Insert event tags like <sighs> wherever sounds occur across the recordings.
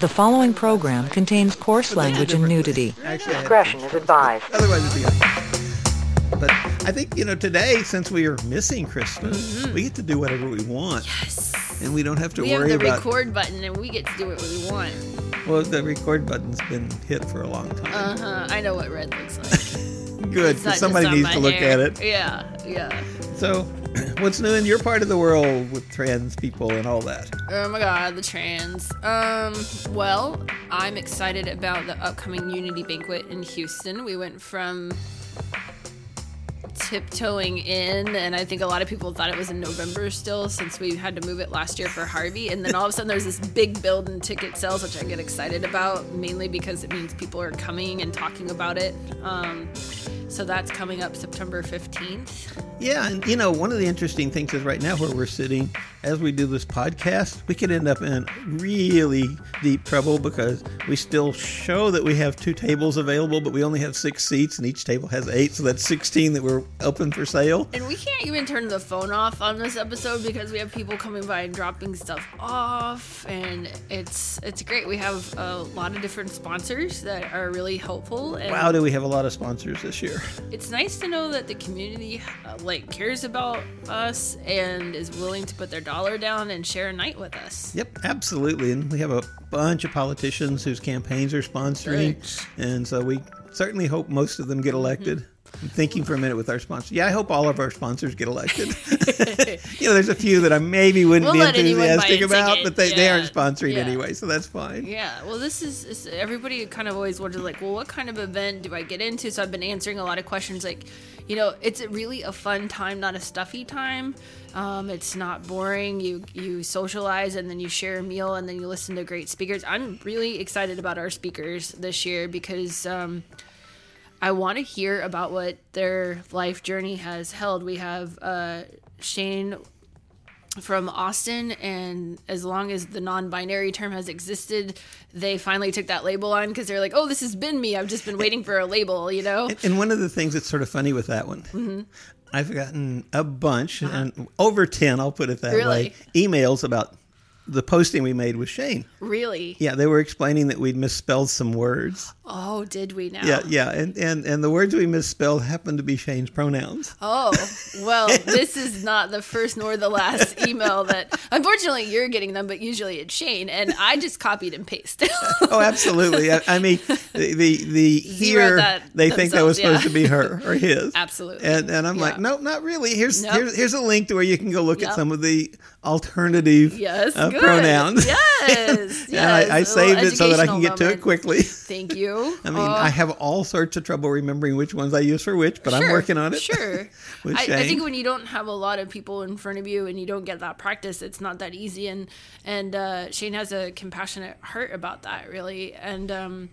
The following program contains coarse language and nudity. Actually, I Discretion is advised. otherwise it'd be like. But I think you know today, since we are missing Christmas, we get to do whatever we want, Yes. and we don't have to We have the record button and we get to do what we want. Well, the record button's been hit for a long time. Uh huh. I know what red looks like. <laughs> Good, It's somebody needs to look hair. at it. Yeah, yeah. So, <clears throat> what's new in your part of the world with trans people and all that? Oh my god, the trans. Um, well, I'm excited about the upcoming Unity banquet in Houston. We went from tiptoeing in, and I think a lot of people thought it was in November still, since we had to move it last year for Harvey. And then all of a sudden, there's this big build in ticket sales, which I get excited about, mainly because it means people are coming and talking about it. Um, so that's coming up September 15th. Yeah, and you know, one of the interesting things is right now where we're sitting, as we do this podcast, we could end up in really deep trouble because we still show that we have two tables available, but we only have six seats, and each table has eight, so that's 16 that we're open for sale. And we can't even turn the phone off on this episode because we have people coming by and dropping stuff off, and it's it's great. We have a lot of different sponsors that are really helpful, and Wow, do we have a lot of sponsors this year? It's nice to know that the community uh, like cares about us and is willing to put their dollar down and share a night with us. Yep, absolutely. And we have a bunch of politicians whose campaigns are sponsoring. Good. And so we certainly hope most of them get elected. I'm thinking for a minute with our sponsors. Yeah, I hope all of our sponsors get elected. <laughs> you know, there's a few that I maybe wouldn't We'll be let anyone buy enthusiastic about, but they, they aren't sponsoring Yeah. anyway, so that's fine. Yeah, well, this is, is everybody kind of always wonders like, well, what kind of event do I get into? So I've been answering a lot of questions like, you know, it's really a fun time, not a stuffy time. Um, it's not boring. You you socialize and then you share a meal and then you listen to great speakers. I'm really excited about our speakers this year because um, I want to hear about what their life journey has held. We have uh, Shane from Austin, and as long as the non binary term has existed, they finally took that label on because they're like, oh, this has been me. I've just been waiting for a label, you know? And one of the things that's sort of funny with that one, Mm-hmm. I've gotten a bunch, and over 10, I'll put it that Uh-huh. Really? way, emails about the posting we made with Shane. Really? Yeah, they were explaining that we'd misspelled some words. Oh, did we now? Yeah, yeah, and, and and the words we misspelled happened to be Shane's pronouns. Oh, well, <laughs> this is not the first nor the last email that, unfortunately, you're getting them, but usually it's Shane, and I just copied and pasted. <laughs> Oh, absolutely. I, I mean, the the, the here they think that was supposed yeah. to be her or his. <laughs> Absolutely. And and I'm like, Yeah. nope, not really. Here's Nope. here's here's a link to where you can go look at some of the alternative yes, uh, pronouns. Yes, <laughs> yes. and I, I saved it so that I can get to it quickly. <laughs> Thank you. I mean, Oh. I have all sorts of trouble remembering which ones I use for which, but I'm working on it. Sure. <laughs> I, I think when you don't have a lot of people in front of you and you don't get that practice, it's not that easy. And and uh, Shane has a compassionate heart about that, really. And um,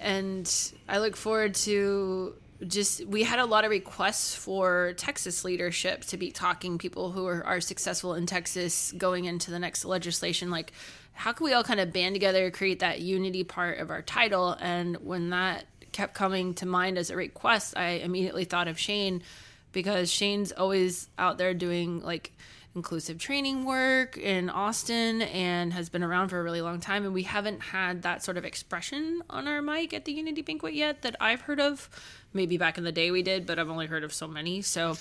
and I look forward to just we had a lot of requests for Texas leadership to be talking people who are, are successful in Texas going into the next legislation like how can we all kind of band together create that unity part of our title? And when that kept coming to mind as a request I immediately thought of Shane because Shane's always out there doing like inclusive training work in Austin and has been around for a really long time. And we haven't had that sort of expression on our mic at the Unity Banquet yet that I've heard of. Maybe back in the day we did, but I've only heard of so many. So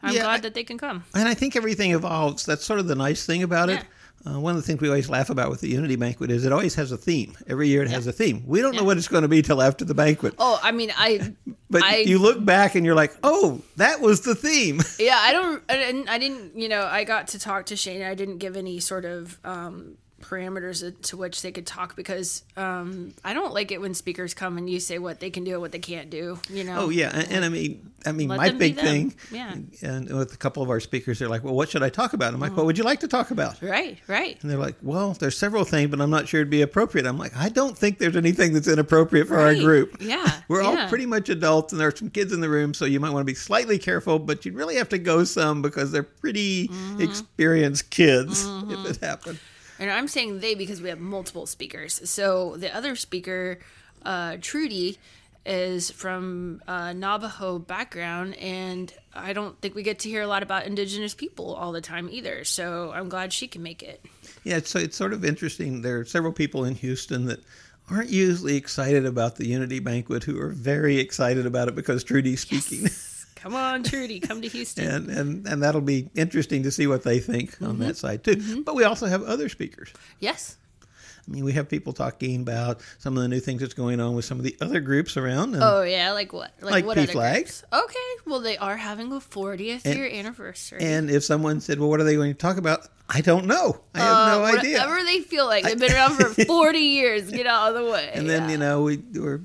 I'm Yeah, glad that they can come. And I think everything evolves. That's sort of the nice thing about it. Uh, one of the things we always laugh about with the Unity Banquet is it always has a theme. Every year it has a theme. We don't know what it's going to be till after the banquet. Oh, I mean, I, <laughs> But I, you look back and you're like, oh, that was the theme. yeah, I don't, I didn't, I didn't, you know, I got to talk to Shane. I didn't give any sort of um, parameters to which they could talk because um, I don't like it when speakers come and you say what they can do and what they can't do. You know. Oh yeah, and, and I mean, I mean, Let my big thing, Yeah. and with a couple of our speakers, they're like, well, what should I talk about? I'm like, what would you like to talk about? Right. Right. And they're like, well, there's several things, but I'm not sure it'd be appropriate. I'm like, I don't think there's anything that's inappropriate for our group. Yeah, <laughs> We're all pretty much adults, and there are some kids in the room, so you might want to be slightly careful, but you'd really have to go some because they're pretty Mm-hmm. experienced kids if it happened. And I'm saying they because we have multiple speakers. So the other speaker, uh, Trudy, is from a Navajo background, and I don't think we get to hear a lot about Indigenous people all the time either. So I'm glad she can make it. Yeah, it's, it's sort of interesting. There are several people in Houston that aren't usually excited about the Unity Banquet who are very excited about it because Trudy's speaking. Come on, Trudy, come to Houston. and, and, and that'll be interesting to see what they think Mm-hmm. on that side too. But we also have other speakers. yes. I mean, we have people talking about some of the new things that's going on with some of the other groups around. And Oh yeah, like what? Like what PFLAG. other groups? Okay, well they are having a 40th year anniversary. And if someone said, "Well, what are they going to talk about?" I don't know. I have no Uh, idea. Whatever they feel like. They've been around for <laughs> 40 years. Get out of the way. And then Yeah. you know we we're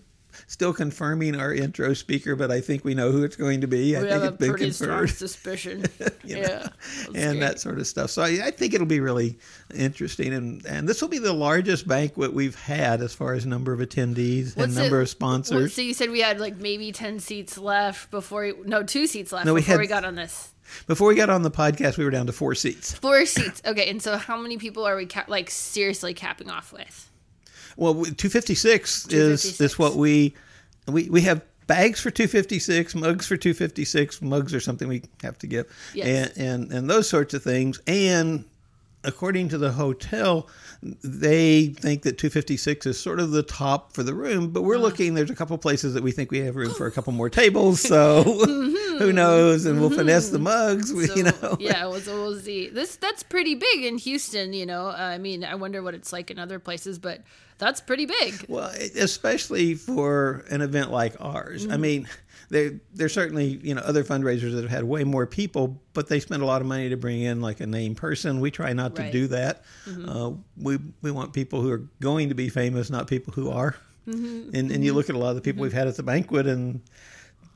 still confirming our intro speaker, but I think we know who it's going to be. I we think it's been pretty strong confirmed, suspicion. <laughs> You know, yeah. And that sort of stuff. So I, I think it'll be really interesting, and and this will be the largest banquet we've had as far as number of attendees and What's number it- of sponsors. so you said we had like maybe 10 seats left before, we, no, two seats left No, we before had- we got on this. Before we got on the podcast, we were down to four seats. Four seats. Okay, and so how many people are we ca- like seriously capping off with? Well, two fifty six is is what we we we have bags for two fifty six, mugs for two fifty six. Mugs are something we have to give, Yes. and, and and those sorts of things. And according to the hotel, they think that two fifty six is sort of the top for the room. But Uh-huh. we're looking. There's a couple places that we think we have room for a couple more tables. So <laughs> Mm-hmm. who knows? And we'll finesse the mugs. So, you know. <laughs> yeah, well, so we'll see. This that's pretty big in Houston. You know, I mean, I wonder what it's like in other places, but that's pretty big. Well, especially for an event like ours. Mm-hmm. I mean, there there's certainly you know other fundraisers that have had way more people, but they spend a lot of money to bring in like a named person. We try not to do that. Uh, we we want people who are going to be famous, not people who are. Mm-hmm. And and you look at a lot of the people we've had at the banquet, and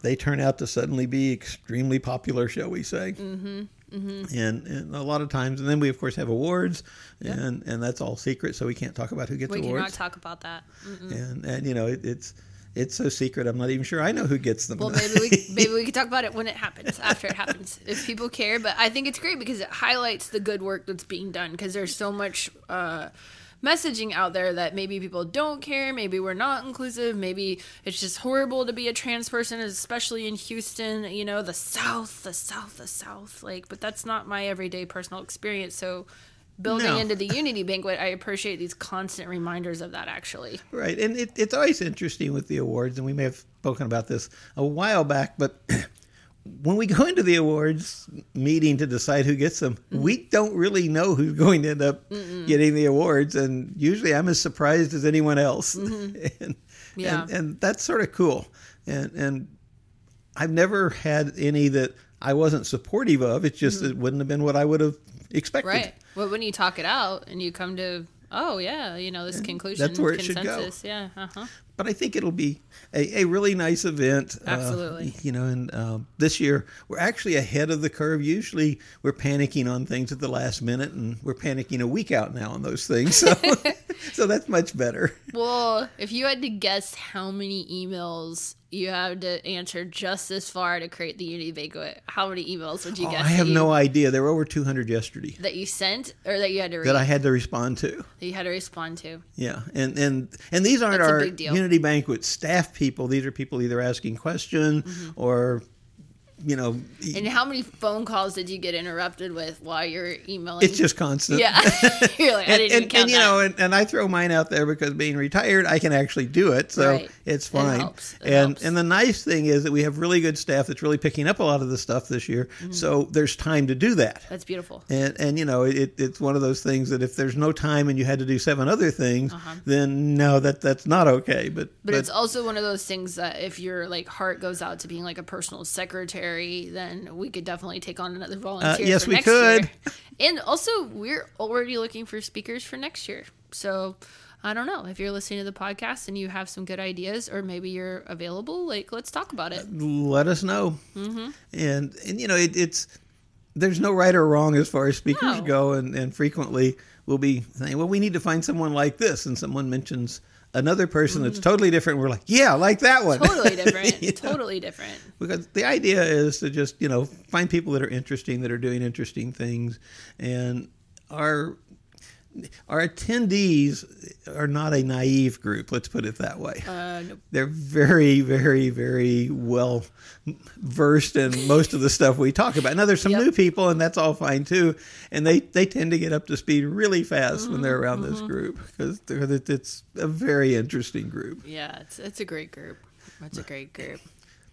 they turn out to suddenly be extremely popular, shall we say? Mm-hmm. And, and a lot of times, and then we of course have awards, and and that's all secret, so we can't talk about who gets awards. We awards cannot talk about that. Mm. and and you know it, it's it's so secret. I'm not even sure I know who gets them. Well, maybe we <laughs> maybe we could talk about it when it happens, after it happens, if people care. But I think it's great because it highlights the good work that's being done. Because there's so much uh, messaging out there that maybe people don't care. Maybe we're not inclusive. Maybe it's just horrible to be a trans person, especially in Houston. You know, the South, the South, the South. Like, but that's not my everyday personal experience. So. Building No. into the Unity Banquet, I appreciate these constant reminders of that. Actually, right, and it, it's always interesting with the awards, and we may have spoken about this a while back, but. <clears throat> When we go into the awards meeting to decide who gets them, Mm-hmm. we don't really know who's going to end up getting the awards, and usually I'm as surprised as anyone else. <laughs> and, Mm-hmm. Yeah. and and that's sort of cool. And and I've never had any that I wasn't supportive of. It's just it wouldn't have been what I would have expected. Mm-hmm. Right. Well, when you talk it out and you come to, oh yeah, you know this conclusion, that's where it should go. consensus, yeah, uh huh. But I think it'll be a, a really nice event. uh, Absolutely. you know, and um, this year we're actually ahead of the curve. Usually we're panicking on things at the last minute, and we're panicking a week out now on those things. So, <laughs> so that's much better. Well, if you had to guess how many emails you had to answer just this far to create the Unity Banquet, how many emails would you Oh, guess? I have no idea. There were over 200 yesterday that you sent or that you had to read that I had to respond to. that you had to respond to. Yeah, and and and these aren't That's a our deal. Banquet staff people. These are people either asking questions Mm-hmm. or, you know, And how many phone calls did you get interrupted with while you're emailing? it's just constant. yeah. <laughs> you're like, I And, didn't and, count and you that. know, and, and I throw mine out there because being retired, I can actually do it, so Right. it's It fine. helps. It and helps. and the nice thing is that we have really good staff that's really picking up a lot of the stuff this year, Mm-hmm. so there's time to do that. That's beautiful. And and you know it, it's one of those things that if there's no time and you had to do seven other things, then no, that that's not okay. But Uh-huh. But, it's also one of those things that if your like heart goes out to being like a personal secretary, then we could definitely take on another volunteer. Uh, yes, we could. Year. <laughs> And also, we're already looking for speakers for next year. So I don't know if you're listening to the podcast and you have some good ideas, or maybe you're available. Like, let's talk about it. let us know. Mm-hmm. And and you know it, it's there's no right or wrong as far as speakers No. go, and and frequently we'll be saying, well, we need to find someone like this, and someone mentions another person that's totally different. We're like, yeah, like that one. Mm-hmm. Totally <laughs> different. You know? Totally different. because the idea is to just you know find people that are interesting that are doing interesting things and our our attendees are not a naive group. Let's put it that way. Uh, nope. They're very, very, very well versed in most of the stuff we talk about. Now, there's some Yep. new people, and that's all fine too. And they, they tend to get up to speed really fast when they're around this group because it's a very interesting group. Yeah, it's it's a great group. It's a great group.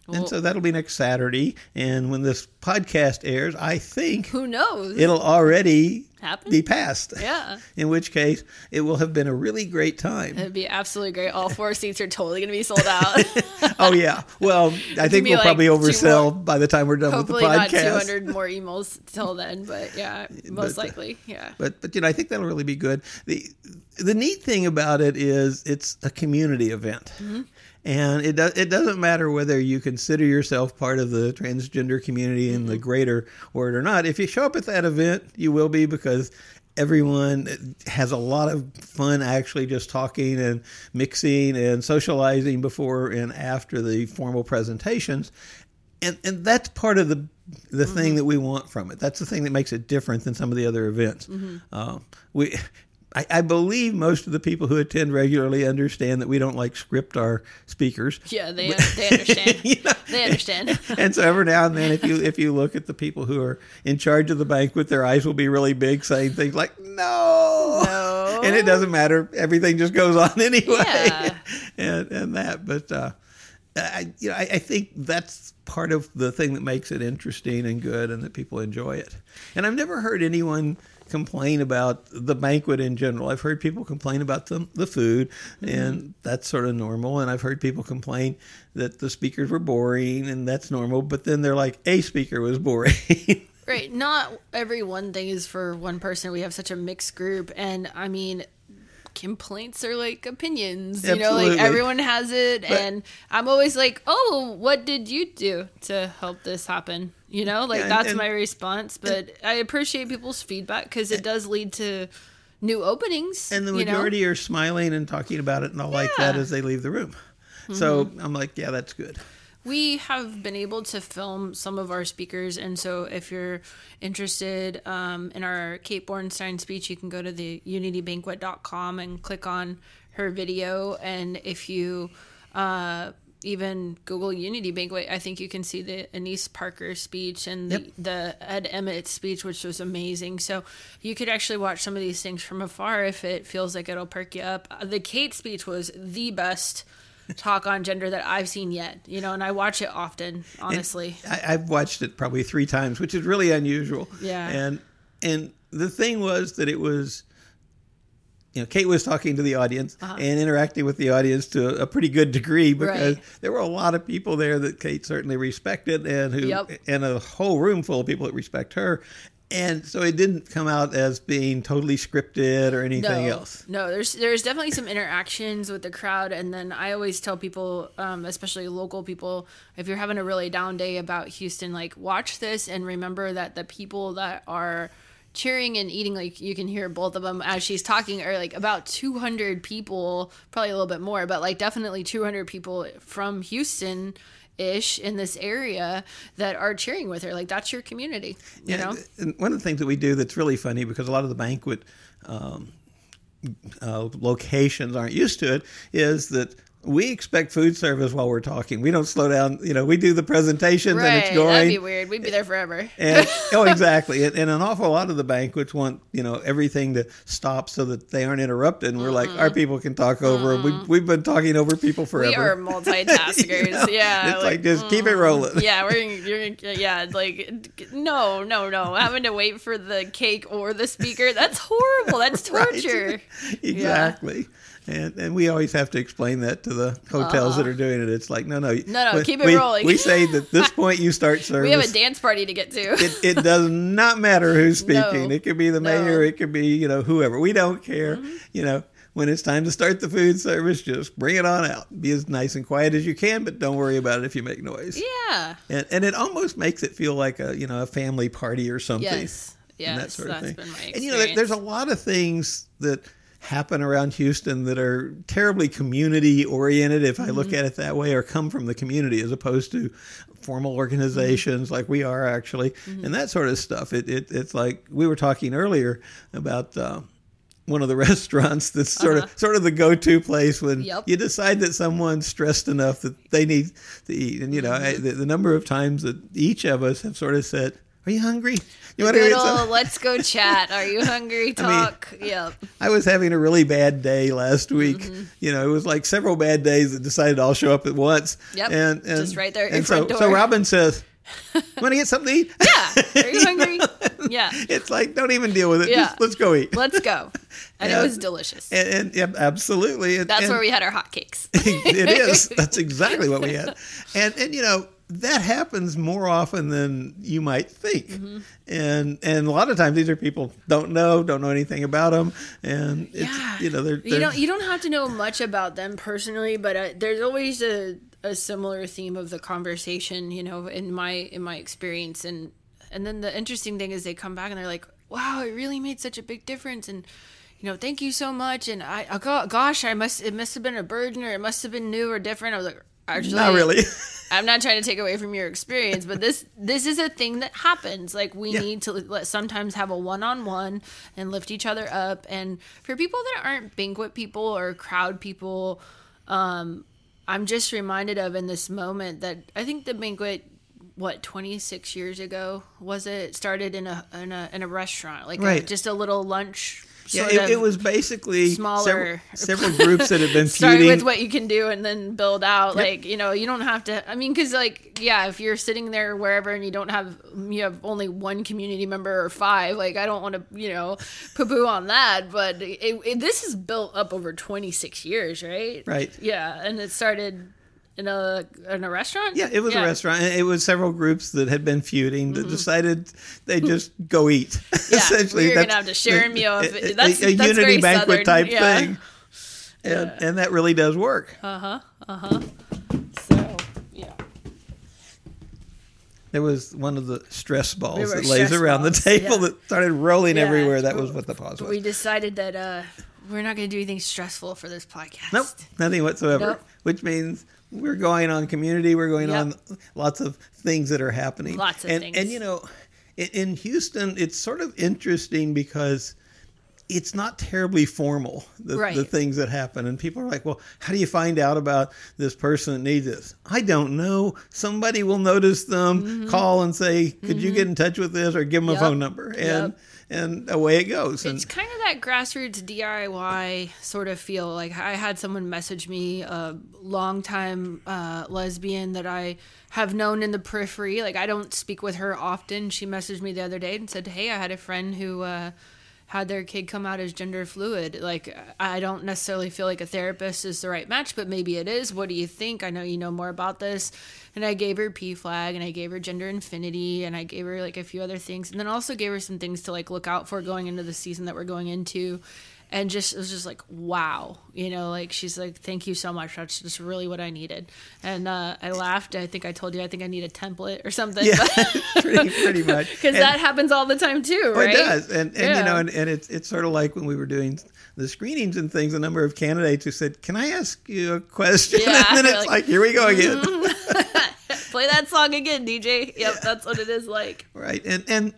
And so that'll be next Saturday. And when this podcast airs, I think who knows? it'll already Happen? be passed. Yeah. <laughs> In which case, it will have been a really great time. It'd be absolutely great. All four seats are totally going to be sold out. <laughs> oh yeah. Well, <laughs> I think we'll like probably oversell more- by the time we're done with the Hopefully not podcast. 200 more emails till then, but yeah, most But, uh, likely. Yeah. But but you know, I think that'll really be good. the The neat thing about it is it's a community event. Mm-hmm. And it, do, it doesn't matter whether you consider yourself part of the transgender community in Mm-hmm. the greater word or not. If you show up at that event, you will be because everyone has a lot of fun actually just talking and mixing and socializing before and after the formal presentations and and that's part of the the thing that we want from it. That's the thing that makes it different than some of the other events. Uh, we. I, I believe most of the people who attend regularly understand that we don't like script our speakers. Yeah, they, they understand. <laughs> You know? They understand. <laughs> And so every now and then, if you if you look at the people who are in charge of the banquet, their eyes will be really big, saying things like "No," No. and it doesn't matter. Everything just goes on <laughs> anyway, Yeah. and and that. But uh, I you know I, I think that's part of the thing that makes it interesting and good, and that people enjoy it. And I've never heard anyone complain about the banquet in general. I've heard people complain about the, the food, mm-hmm. and that's sort of normal. And I've heard people complain that the speakers were boring, and that's normal. But then they're like, a speaker was boring. <laughs> Right. Not every one thing is for one person. We have such a mixed group. And I mean, complaints are like opinions. You know, like everyone has it. and I'm always like, oh, what did you do to help this happen? You know, like Yeah, and- that's and- my response. But I appreciate people's feedback because it does lead to new openings. and the you know? majority are smiling and talking about it and all like that as they leave the room. So I'm like, yeah, that's good. we have been able to film some of our speakers and so if you're interested um, in our kate bornstein speech you can go to the unitybanquet.com and click on her video and if you uh, even google unity banquet i think you can see the annise parker speech and the, Yep. the ed emmett speech which was amazing so you could actually watch some of these things from afar if it feels like it'll perk you up uh, the kate speech was the best talk on gender that I've seen yet, you know, and I watch it often, honestly. I, I've watched it probably three times, which is really unusual. Yeah. And and the thing was that it was, you know, Kate was talking to the audience and interacting with the audience to a pretty good degree because Uh-huh. Right. there were a lot of people there that Kate certainly respected and who Yep. and a whole room full of people that respect her. And so it didn't come out as being totally scripted or anything no, else. no, there's there's definitely some interactions with the crowd, and then I always tell people, um, especially local people, if you're having a really down day about Houston, like watch this and remember that the people that are cheering and eating like you can hear both of them as she's talking are like about 200 people probably a little bit more but like definitely 200 people from houston ish in this area that are cheering with her. Like that's your community you know? And one of the things that we do that's really funny because a lot of the banquet um, uh, locations aren't used to it is that we expect food service while we're talking. We don't slow down. You know, we do the presentations and it's going. that'd be weird we'd be there forever and <laughs> oh, exactly. And, and an awful lot of the banquets want you know everything to stop so that they aren't interrupted. And we're like, our mm-hmm. people can talk over. 'em. We, mm-hmm. we've been talking over people forever. we are multitaskers <laughs> You know? yeah it's like, just keep it mm-hmm. rolling. yeah, we're <laughs> you're yeah, like no, no, no. Having to wait for the cake or the speaker, that's horrible. That's Right. torture. exactly. And and we always have to explain that to the hotels that are doing it. It's like no, no, Uh-huh. No, no, we- keep it we, rolling. We say that this <laughs> point you start service. We have a dance party to get to. it, it does not matter who's <laughs> speaking. No. it could be the No. Mm-hmm. mayor. It could be you know whoever. We don't care. You know when it's time to start the food service, just bring it on out. Be as nice and quiet as you can, but don't worry about it if you make noise. yeah. And, and it almost makes it feel like a you know a family party or something. Yes. and that sort of that's thing. been my experience. And you know, there- there's a lot of things that happen around Houston that are terribly community oriented, if I look Mm-hmm. at it that way, or come from the community as opposed to formal organizations Mm-hmm. like we are actually, and that sort of stuff. It, it it's like we were talking earlier about. Uh, one of the <laughs> restaurants that's sort Uh-huh. of sort of the go-to place when Yep. you decide that someone's stressed enough that they need to eat. And you know, I, Mm-hmm. the, the number of times that each of us have sort of said, "Are you hungry? You want to eat old, something?" <laughs> let's go chat. Are you hungry? <laughs> Talk. yep. I was having a really bad day last week. Mm-hmm. You know, it was like several bad days that decided I'll show up at once. Yep. And, and Just right there And so, front so. Robin says, <laughs> "Want to get something to eat?" Yeah. Are you hungry? Yeah. It's like don't even deal with it. Yeah. Just, let's go eat. Let's go. And Yeah. it was delicious. And, and yeah, absolutely. And, That's and where we had our hotcakes. it is. That's exactly what we had. And and you know that happens more often than you might think. Mm-hmm. And and a lot of times these are people don't know, don't know anything about them, and it's Yeah. you know they're, You they're don't you don't have to know much about them personally, but uh, there's always a, a similar theme of the conversation, you know, in my in my experience and and then the interesting thing is they come back and they're like, "Wow, it really made such a big difference and you know, thank you so much." And I, I go, gosh, I must it must have been a burden or it must have been new or different. I was like, actually not really. <laughs> I'm not trying to take away from your experience, but this this is a thing that happens. Like we Yeah. need to let, sometimes have a one-on-one and lift each other up. And for people that aren't banquet people or crowd people, um, I'm just reminded of in this moment that I think the banquet, what 26 years ago was it? Started in a in a in a restaurant, like a- just a little lunch. Yeah, it, it was basically smaller- several, several groups that had been <laughs> start feuding. with what you can do and then build out like you know you don't have to i mean because like yeah if you're sitting there wherever and you don't have you have only one community member or five like i don't want to you know poo-poo on that but it, it, this is built up over 26 years right Right. yeah and it started in a in a restaurant Yeah, it was a restaurant. It was several groups that had been feuding that decided they just go eat. Mm-hmm. <laughs> Yeah, Essentially, we're gonna have to share a meal. A, If- a- that's- a that's unity banquet Southern, type yeah. thing, and and that really does work. Uh huh. Uh huh. So yeah There was one of the stress balls were that lays around balls, the <laughs> table yeah. that started rolling Yeah. everywhere. That was what the pause was. we decided that uh we're not going to do anything stressful for this podcast Nope, nothing whatsoever. Nope. Which means we're going on community. We're going Yep. on lots of things that are happening. Lots of and, things. And you know, in, in Houston, it's sort of interesting because it's not terribly formal the, Right. the things that happen and people are like well how do you find out about this person that needs this i don't know somebody will notice them call and say could you get in touch with this or give them Mm-hmm. Yep. a phone number and Yep. And away it goes and It's kind of that grassroots DIY sort of feel. Like I had someone message me, a longtime uh, lesbian that I have known in the periphery. Like I don't speak with her often. She messaged me the other day and said, "Hey, I had a friend who." Uh, had their kid come out as gender fluid. Like, I don't necessarily feel like a therapist is the right match, but maybe it is. What do you think? I know you know more about this. And I gave her P flag and I gave her gender infinity and I gave her like a few other things. And then also gave her some things to like look out for going into the season that we're going into. And just, it was just like, wow, you know, like she's like, thank you so much. That's just really what I needed. And uh, I laughed. I think I told you, I think I need a template or something. yeah <laughs> pretty, pretty much Because that happens all the time too, Oh, right? It does, and and you know, and, and it's it's sort of like when we were doing the screenings and things. A number of candidates who said, "Can I ask you a question?" <laughs> Yeah, and then it's like, like, "Here we go again." <laughs> Play that song again, DJ. Yep, that's what it is like. right, and and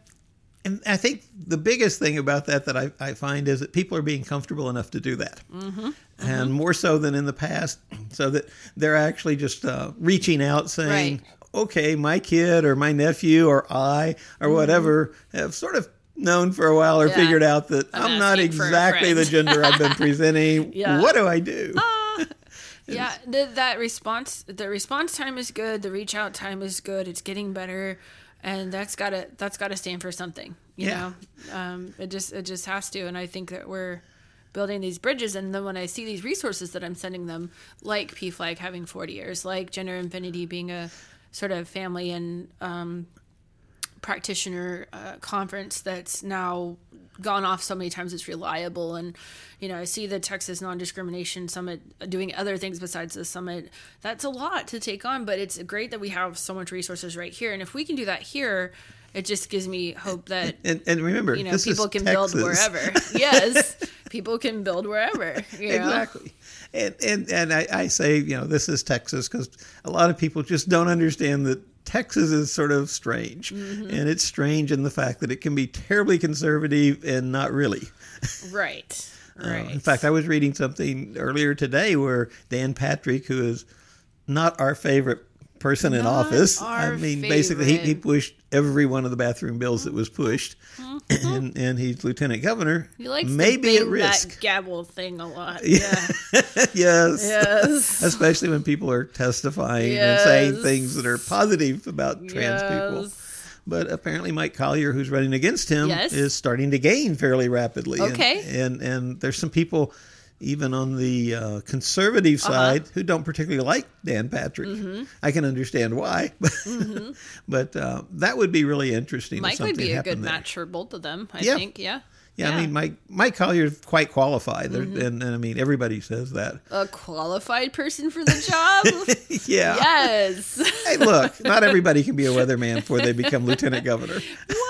and I think the biggest thing about that that I, I find is that people are being comfortable enough to do that, mm-hmm. and more so than in the past, so that they're actually just uh, reaching out saying. Right. Okay, my kid or my nephew or I or whatever have sort of known for a while or Mm-hmm. Yeah. figured out that I'm I'm, not asking for a exactly the gender I've been <laughs> presenting. Yeah. What do I do? <laughs> Yeah, the, that response, the response time is good. The reach out time is good. It's getting better, and that's gotta that's gotta stand for something. You Yeah. know, um, it just it just has to. And I think that we're building these bridges. And then when I see these resources that I'm sending them, like P Flag having 40 years, like Gender Infinity being a sort of family and um, practitioner uh, conference that's now gone off so many times it's reliable and you know i see the texas non-discrimination summit doing other things besides the summit that's a lot to take on but it's great that we have so much resources right here and if we can do that here it just gives me hope that And, and remember, you know people can Texas. build wherever <laughs> yes people can build wherever you know? Exactly. And and and I, I say, you know, this is Texas because a lot of people just don't understand that Texas is sort of strange, Mm-hmm. and it's strange in the fact that it can be terribly conservative and not really. right <laughs> Uh, Right. in fact, I was reading something earlier today where Dan Patrick, who is not our favorite person in Not office, I mean, basically, he, he pushed every one of the bathroom bills that was pushed, Mm-hmm. and, and he's lieutenant governor. He likes maybe to at risk. that gavel thing a lot. <laughs> Yeah. <laughs> yes. yes. Especially when people are testifying and saying things that are positive about trans people. But apparently, Mike Collier, who's running against him, Yes. is starting to gain fairly rapidly. And- Okay. And, and there's some people, even on the uh, conservative Uh-huh. side, who don't particularly like Dan Patrick. Mm-hmm. I can understand why, <laughs> but uh, that would be really interesting. if Mike would be a good there. match for both of them, I Yeah. think. Yeah. Yeah, yeah. I mean, Mike Mike Collier's quite qualified, Mm-hmm. and, and I mean everybody says that. a qualified person for the job. <laughs> yeah. yes. Hey, look, not everybody can be a weatherman before they become lieutenant governor. <laughs>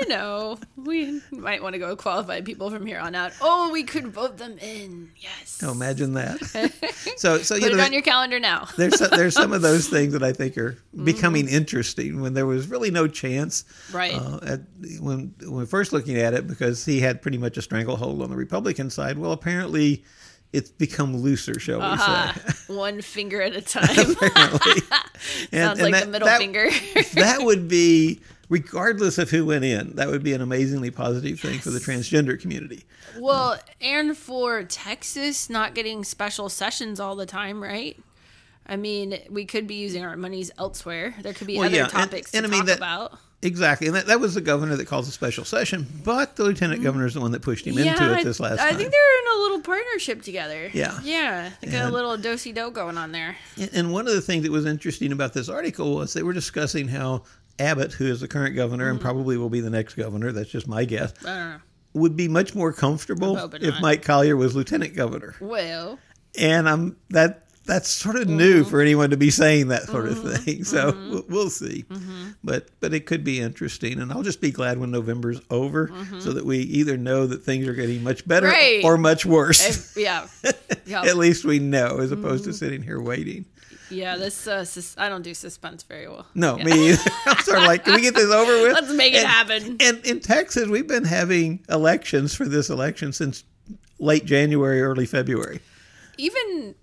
you know, we might want to go qualified people from here on out. Oh, we could vote them in. Yes. Oh, imagine that. <laughs> So, so you Put know, it on your calendar now. <laughs> there's there's some of those things that I think are becoming interesting when there was really no chance. Right. Uh, at, when when first looking at it, because he had pretty much a stranglehold on the Republican side. Well, apparently, it's become looser, shall we Uh-huh. say? <laughs> One finger at a time. apparently, And- Sounds and like that- the middle that- finger. that would be. Regardless of who went in, that would be an amazingly positive thing for the transgender community. well, and for Texas not getting special sessions all the time, right? I mean, we could be using our monies elsewhere. There could be Well, other yeah, topics and I to mean talk that- about. Exactly, and that, that was the governor that calls a special session, but the lieutenant mm. governor is the one that pushed him into it this last time. I think they're in a little partnership together. Yeah. Yeah. They got a little do do going on there. And- And one of the things that was interesting about this article was they were discussing how Abbott, who is the current governor Mm-hmm. and probably will be the next governor, that's just my guess, uh, would be much more comfortable if not. Mike Collier was lieutenant governor. Well, And I'm that that's sort of new for anyone to be saying that sort of thing. So we'll, we'll see. But but it could be interesting, and I'll just be glad when November's over, so that we either know that things are getting much better Right. or much worse. if, yeah. <laughs> Yeah. At least we know, as opposed to sitting here waiting. Yeah, this, uh, sus- I don't do suspense very well. No, Yeah. me either. <laughs> I'm sort of like, can we get this over with? Let's make it And- happen. And in Texas, we've been having elections for this election since late January, early February, Even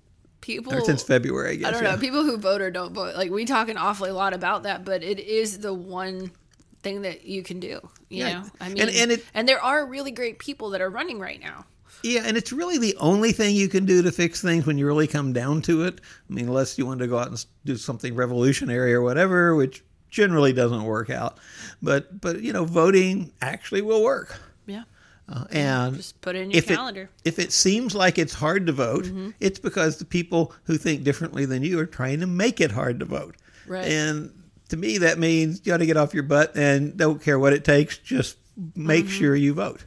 people. or since February, I guess. I don't yeah. know. People who vote or don't vote, like we talk an awfully lot about that, but it is the one thing that you can do. You Yeah. know, I And- mean, and it- and there are really great people that are running right now. Yeah, and it's really the only thing you can do to fix things when you really come down to it. I mean, unless you want to go out and do something revolutionary or whatever, which generally doesn't work out. But but you know, voting actually will work. Yeah, Uh, and just put it in your if it, calendar. if it seems like it's hard to vote, Mm-hmm. it's because the people who think differently than you are trying to make it hard to vote. Right. And to me, that means you got to get off your butt and don't care what it takes. Just make Mm-hmm. sure you vote.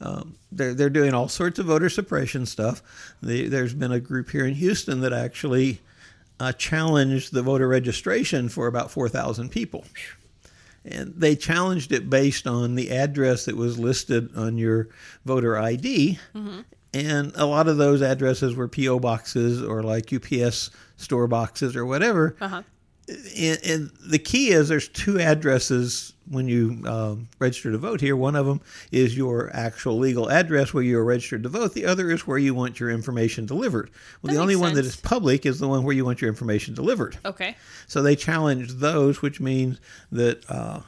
Um, they're they're doing all sorts of voter suppression stuff. They, there's been a group here in Houston that actually uh, challenged the voter registration for about four thousand people and they challenged it based on the address that was listed on your voter ID. And a lot of those addresses were PO boxes or like UPS store boxes or whatever. Uh huh. And, and the key is there's two addresses when you um, register to vote here. One of them is your actual legal address where you are registered to vote. The other is where you want your information delivered. Well, That the only makes one that is public is the one where you want your information delivered. Okay. So they challenge those, which means that uh,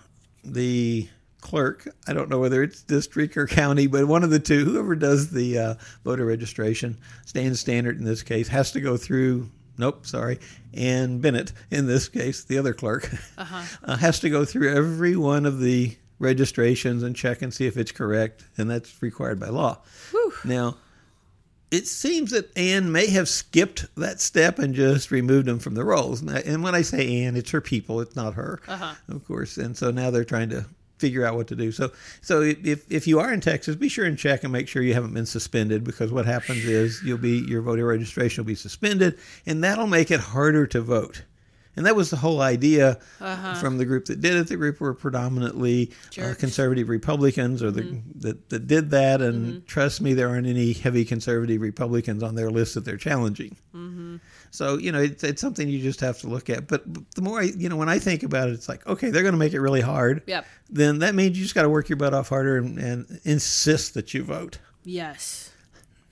the clerk, I don't know whether it's district or county, but one of the two, whoever does the uh, voter registration, Stan Stanart in this case, has to go through. Nope, sorry. Ann Bennett, in this case, the other clerk, <laughs> uh has to go through every one of the registrations and check and see if it's correct, and that's required by law. Now, it seems that Ann may have skipped that step and just removed them from the rolls. And when I say Ann, it's her people; it's not her, Uh-huh. of course. And so now they're trying to figure out what to do. So, so if if you are in Texas, be sure and check and make sure you haven't been suspended because what happens is you'll be your voter registration will be suspended, and that'll make it harder to vote. And that was the whole idea uh-huh. from the group that did it. The group were predominantly uh, conservative Republicans, or the mm-hmm. that, that did that. And mm-hmm. trust me, there aren't any heavy conservative Republicans on their list that they're challenging. Mm-hmm. So you know, it's, it's something you just have to look at. But the more I, you know, when I think about it, it's like, okay, they're going to make it really hard. Yep. Then that means you just got to work your butt off harder and, and insist that you vote. Yes.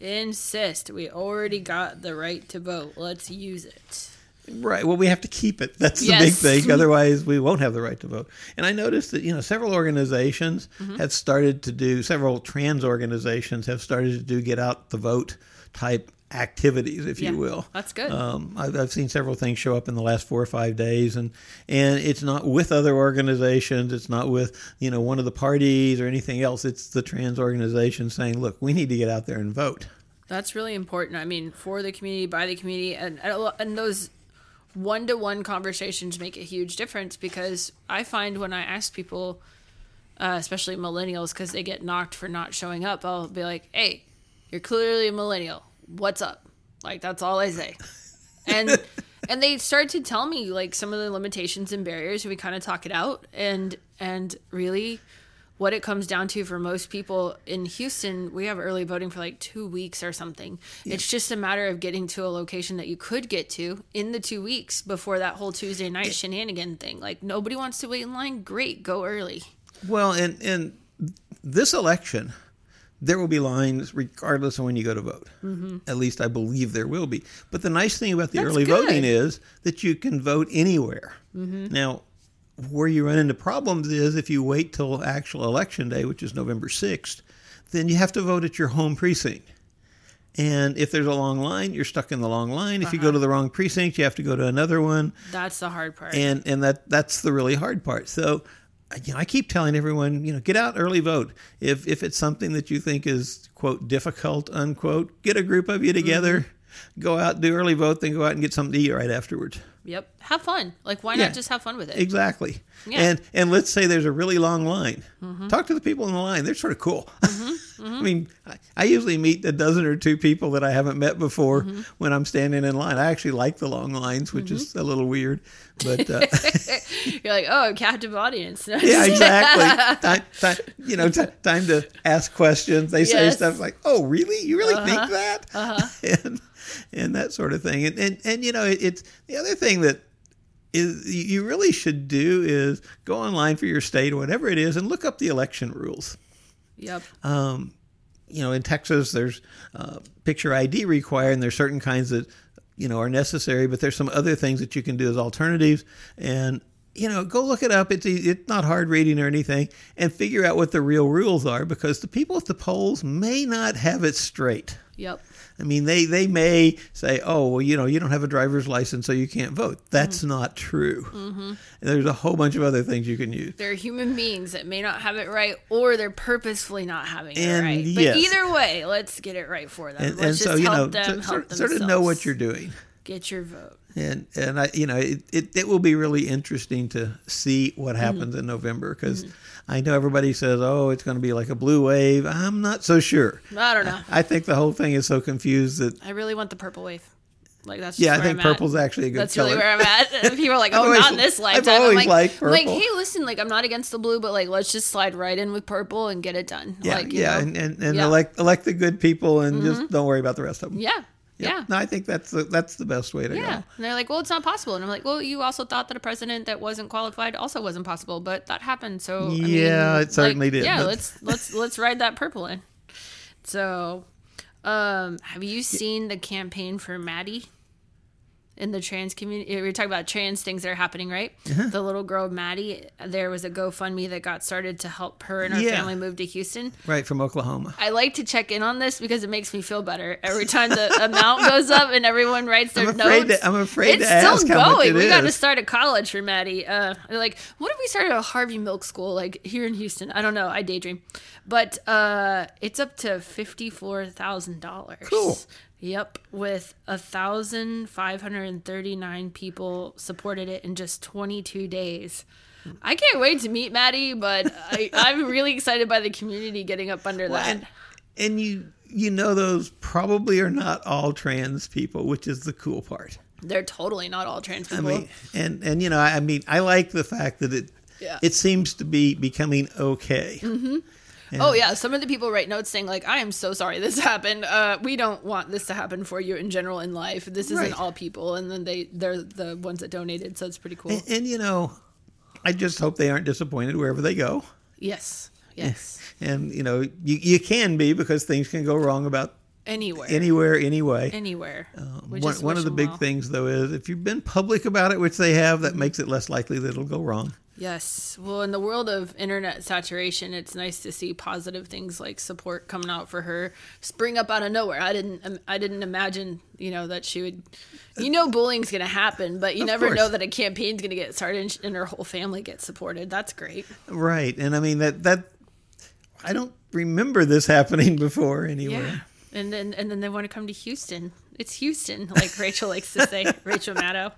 insist. We already got the right to vote. Let's use it. Right. Well, we have to keep it. That's the Yes. big thing. <laughs> Otherwise, we won't have the right to vote. And I noticed that you know several organizations Mm-hmm. have started to do. Several trans organizations have started to do get out the vote type activities, if Yeah, you will. that's good. Um, I've, I've seen several things show up in the last four or five days, and and it's not with other organizations. It's not with you know one of the parties or anything else. It's the trans organization saying, "Look, we need to get out there and vote." That's really important. I mean, for the community, by the community, and and those one to one conversations make a huge difference because I find when I ask people, uh, especially millennials, because they get knocked for not showing up, I'll be like, "Hey, you're clearly a millennial. What's up?" Like that's all I say, <laughs> and and they start to tell me like some of the limitations and barriers. We kind of talk it out, and and really what it comes down to for most people in Houston, we have early voting for like two weeks or something. It's just a matter of getting to a location that you could get to in the two weeks before that whole Tuesday night shenanigan thing. Like nobody wants to wait in line. Great, go early. Well, and and this election, there will be lines regardless of when you go to vote. Mm-hmm. At least I believe there will be. But the nice thing about the That's early good. voting is that you can vote anywhere. Now, where you run into problems is if you wait till actual election day, which is November sixth, then you have to vote at your home precinct. And if there's a long line, you're stuck in the long line. If you go to the wrong precinct, you have to go to another one That's the hard part. and and that that's the really hard part. So, you know, I keep telling everyone, you know, get out early vote. If if it's something that you think is quote difficult unquote, get a group of you together, mm-hmm. go out do early vote, then go out and get something to eat right afterwards. Yep. Have fun. Like why Yeah. not just have fun with it? Exactly. Yeah. And and let's say there's a really long line. Mm-hmm. Talk to the people in the line. They're sort of cool. <laughs> Mm-hmm. Mm-hmm. I mean, I, I usually meet a dozen or two people that I haven't met before when I'm standing in line. I actually like the long lines, which is a little weird, but. Uh, <laughs> You're like, oh, captive audience. <laughs> Yeah, exactly. time, time, you know, t- time to ask questions. They say stuff like, "Oh, really? You really think uh-huh. that?" Uh-huh. and and that sort of thing. And and, and you know, it, it's the other thing that is you really should do is go online for your state or whatever it is and look up the election rules. Yep. Um, you know, in Texas, there's uh, picture ID required, and there's certain kinds that you know are necessary, but there's some other things that you can do as alternatives. And you know, go look it up. It's it's not hard reading or anything, and figure out what the real rules are because the people at the polls may not have it straight. Yep. I mean, they, they may say, oh, well, you know, you don't have a driver's license, so you can't vote. That's Mm-hmm. not true. And there's a whole bunch of other things you can use. They're human beings that may not have it right, or they're purposefully not having it And right. yes. But either way, let's get it right for them. And, let's and so, just you help know, them sort, help sort, sort of know what you're doing. Get your vote. and and I you know it, it, it will be really interesting to see what Mm-hmm. happens in November because I know everybody says oh it's going to be like a blue wave I'm not so sure I don't know. I think the whole thing is so confused that I really want the purple wave. Like that's yeah I think I'm at. purple's actually a good That's color really where I'm at. <laughs> And people are like, "Oh, always- not in this I've lifetime." always I'm like, liked I'm like, hey, listen, like I'm not against the blue, but like let's just slide right in with purple and get it done. yeah like, you yeah know? and and, and Yeah. Mm-hmm. elect elect the good people and just don't worry about the rest of them yeah, yeah. no I think that's the, that's the best way to Yeah. go And they're like, well, it's not possible. And I'm like, well, you also thought that a president that wasn't qualified also wasn't possible, but that happened. So I Yeah, mean, it certainly like, did, Yeah, let's let's let's ride that purple in. So, um, have you seen the campaign for Maddie? In the trans community, We're talking about trans things that are happening, right? Uh-huh. The little girl Maddie, there was a GoFundMe that got started to help her and her Yeah. family move to Houston. right from Oklahoma I like to check in on this because it makes me feel better every time the <laughs> amount goes up and everyone writes their I'm afraid notes. to- I'm afraid it's still ask how much going. we got to start a college for Maddie. Uh, they're like, what if we started a Harvey Milk School like here in Houston? I don't know. I daydream, but uh, it's up to fifty four thousand dollars. Cool. Yep, with a thousand five hundred and thirty nine people supported it in just twenty two days. I can't wait to meet Maddie, but I, <laughs> I'm really excited by the community getting up under that. and and you you know those probably are not all trans people which is the cool part They're totally not all trans people. I mean, and and you know, I mean, I like the fact that it Yeah. it seems to be becoming okay. Mm-hmm. Oh yeah, some of the people write notes saying like, "I am so sorry this <laughs> happened. Uh, we don't want this to happen for you in general in life. This isn't Right. all people." And then they they're the ones that donated, so it's pretty cool. And, and you know, I just hope they aren't disappointed wherever they go. yes, yes, <laughs> And you know, you you can be because things can go wrong about anywhere, anywhere, anyway. anywhere. We One, one of the big well. things, though, is if you've been public about it, which they have, that makes it less likely that it'll go wrong. Yes. Well, in the world of internet saturation, it's nice to see positive things like support coming out for her spring up out of nowhere. I didn't I didn't imagine, you know, that she would you know bullying's going to happen, but you Of never course. know that a campaign's going to get started and and her whole family gets supported. That's great. Right. And I mean, that, that, I don't remember this <laughs> happening before anywhere. Yeah. And then and then they want to come to Houston. It's Houston, like Rachel likes to say, <laughs> Rachel Maddow.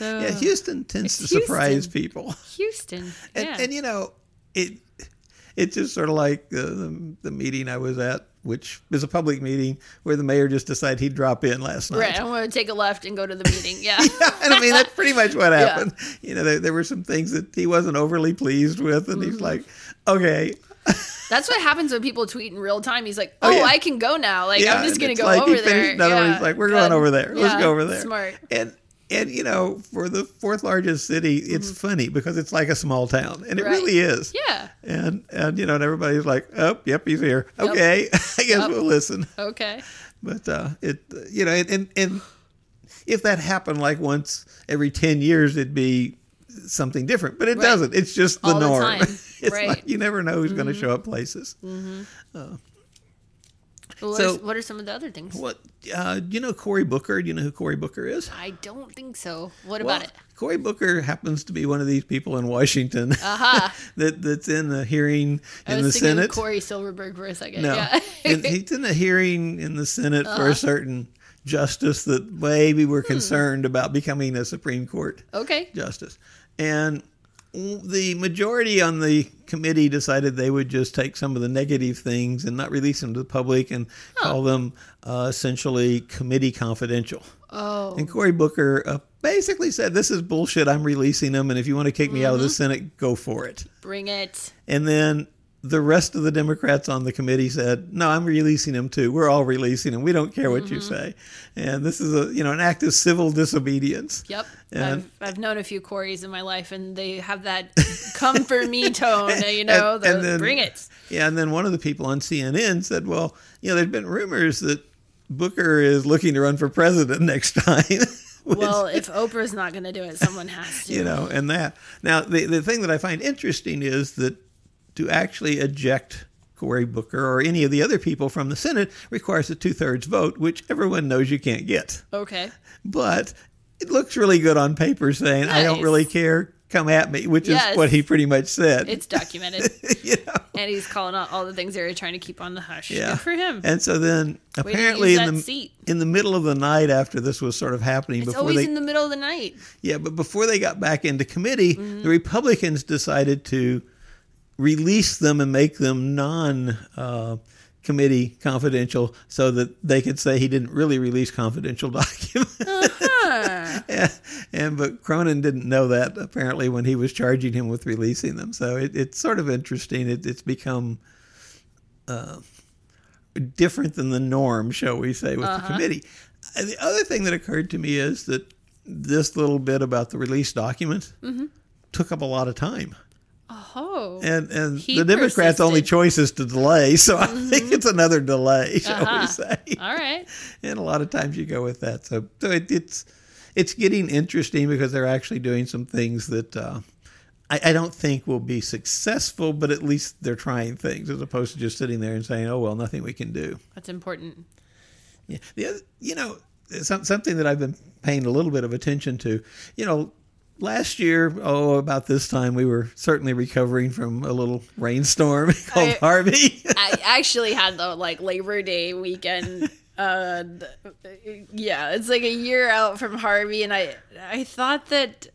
So Yeah, Houston tends to It's surprise Houston. people. Houston. <laughs> And, yeah. and you know, it it's just sort of like the, the the meeting I was at, which is a public meeting where the mayor just decided he'd drop in last night. right. I'm going to take a left and go to the meeting. <laughs> Yeah. and I mean that's pretty much what <laughs> Yeah. happened. You know, there, there were some things that he wasn't overly pleased with, and Mm-hmm. he's like, "Okay, That's what happens when people tweet in real time. He's like, "Oh, yeah. I can go now. Like yeah." I'm just gonna go like over he there." Another one, Yeah, he's like, "We're good. going over there. Let's go over there." Smart. And and you know, for the fourth largest city, it's funny because it's like a small town, and it Mm-hmm. Right. really is. Yeah. And and you know, and everybody's like, "Oh, yep, he's here. Okay, <laughs> I guess Yep. we'll listen." Okay. But uh, it, you know, and, and and if that happened like once every ten years, it'd be something different. But it Right. doesn't. It's just the All the norm. time. <laughs> it's Right. Mm-hmm. like you never know who's going to show up places. Well, what, So- are, what are some of the other things? What? Uh, do you know Cory Booker? Do you know who Cory Booker is? I don't think so. What Well, about it? Cory Booker happens to be one of these people in Washington Aha. <laughs> that that's in the hearing in the Senate. I in was the thinking Senate. Cory Silverberg for a second. No, Yeah. And he's in a hearing in the Senate for Uh-huh. a certain justice that maybe Hmm. we're concerned about becoming a Supreme Court okay. justice. And the majority on the committee decided they would just take some of the negative things and not release them to the public and call them uh, essentially committee confidential. Oh. And Cory Booker uh, basically said, This is bullshit. I'm releasing them. And if you want to kick me out Mm-hmm. of the Senate, go for it. Bring it. And then the rest of the Democrats on the committee said, "No, I'm releasing him too. We're all releasing him. We don't care what Mm-hmm. you say." And this is a you know an act of civil disobedience. Yep. And- I've, I've known a few Corys in my life, and they have that come for me <laughs> tone, you know, And- the, and then- bring it. Yeah, and then one of the people on CNN said, "Well, you know, there's been rumors that Booker is looking to run for president <laughs> next time." <laughs> Which, Well, if Oprah's not going to do it, someone has to. you know, and that now the the thing that I find interesting is that to actually eject Cory Booker or any of the other people from the Senate requires a two thirds vote, which everyone knows you can't get. Okay. but it looks really good on paper saying I don't really care. Come at me, which Yes. is what he pretty much said. It's documented. <laughs> you know, and he's calling out all the things they were trying to keep on the hush. yeah. Good for him. And so then apparently in the seat. in the middle of the night after this was sort of happening, it's before always they in the middle of the night. yeah, but before they got back into committee, Mm-hmm. the Republicans decided to release them and make them non. Uh, committee confidential so that they could say he didn't really release confidential <laughs> documents Huh. and, and but Cornyn didn't know that apparently when he was charging him with releasing them. So it, it's sort of interesting. It, it's become uh, different than the norm, shall we say, with the committee. The other thing that occurred to me is that this little bit about the release documents took up a lot of time. Oh. And and He the Democrats' only choice is to delay, so I think it's another delay, shall Uh-huh. we say? All right. and a lot of times you go with that. So, so it, it's it's getting interesting because they're actually doing some things that uh, I, I don't think will be successful, but at least they're trying things as opposed to just sitting there and saying, "Oh well, nothing we can do." That's important. Yeah, the other, you know, some, something that I've been paying a little bit of attention to, you know. Last year, oh, about this time, we were certainly recovering from a little rainstorm <laughs> called I- Harvey. <laughs> I actually had the like Labor Day weekend. Uh, yeah, it's like a year out from Harvey, and I I thought that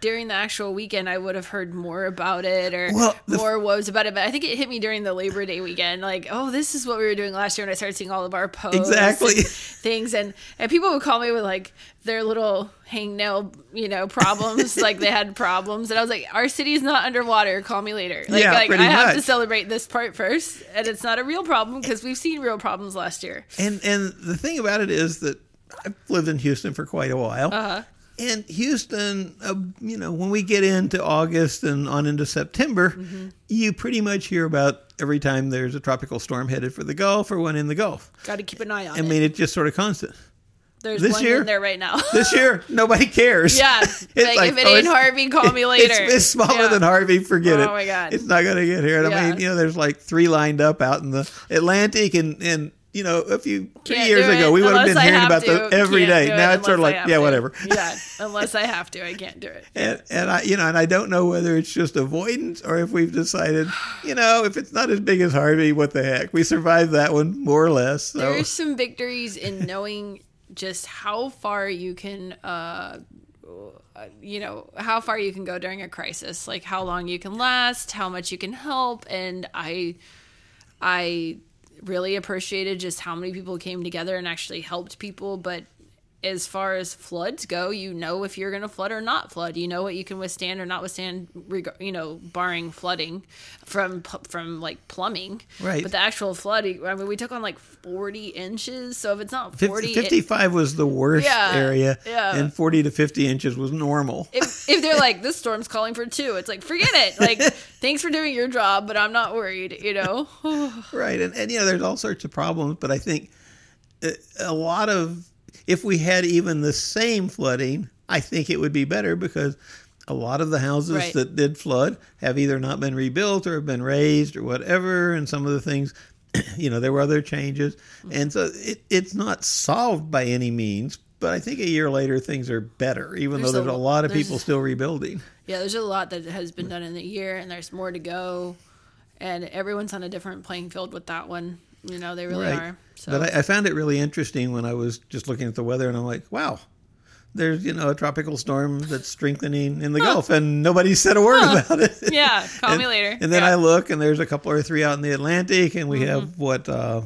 during the actual weekend I would have heard more about it or Well, more woes about it, but I think it hit me during the Labor Day weekend. Like, oh, this is what we were doing last year, and I started seeing all of our posts, Exactly. and <laughs> things, and and people would call me with like their little hangnail, you know, problems, <laughs> like they had problems, and I was like, our city's not underwater. Call me later. Like, Yeah, like I have to celebrate this part first, and it's not a real problem because we've seen real problems last year. And and the thing about it is that I've lived in Houston for quite a while. Uh-huh. And Houston, uh, you know, when we get into August and on into September, Mm-hmm. you pretty much hear about every time there's a tropical storm headed for the Gulf or one in the Gulf. Got to keep an eye on I it. I mean, it's just sort of constant. There's this one year- in there right now. <laughs> This year, nobody cares. yeah, <laughs> like, It's if it oh, ain't it's- Harvey, call me later. It's, it's smaller Yeah. than Harvey. Forget it. Oh, my God. It's not going to get here. And I mean, you know, there's like three lined up out in the Atlantic, and and you know, a few three Can't years ago, we would have been I hearing have about to. them every Can't day. it Now it's sort of like, yeah, to. whatever. Yeah, <laughs> unless I have to, I can't do it. And, and I, you know, and I don't know whether it's just avoidance or if we've decided, you know, if it's not as big as Harvey, what the heck? We survived that one more or less. So There's some victories in knowing just how far you can, uh, you know, how far you can go during a crisis, like how long you can last, how much you can help, and I, I really appreciated just how many people came together and actually helped people, but. As far as floods go, you know if you're going to flood or not flood. You know what you can withstand or not withstand. reg- You know, barring flooding from from like plumbing. Right. But the actual flood, I mean, we took on like 40 inches. So if it's not 50, 40, it- 55 was the worst Yeah, area, yeah. and 40 to 50 inches was normal. if, if they're like, this storm's calling for two, it's like, forget it. Like, <laughs> thanks for doing your job, but I'm not worried, you know? <laughs> Right, and, and you know, there's all sorts of problems, but I think uh, a lot of if we had even the same flooding, I think it would be better because a lot of the houses Right. that did flood have either not been rebuilt or have been raised or whatever, and some of the things, <clears throat> you know, there were other changes, mm-hmm. and so it, it's not solved by any means. But I think a year later things are better, even There's though there's a- a lot of people still rebuilding. Yeah, there's a lot that has been done in the year, and there's more to go. And everyone's on a different playing field with that one. You know, they really are. So. But I, I found it really interesting when I was just looking at the weather, and I'm like, wow, there's you know a tropical storm that's strengthening in the Gulf, and nobody said a word about it. yeah, call and, me later. And then Yeah. I Mm-hmm. look, and there's a couple or three out in the Atlantic, and we have what uh,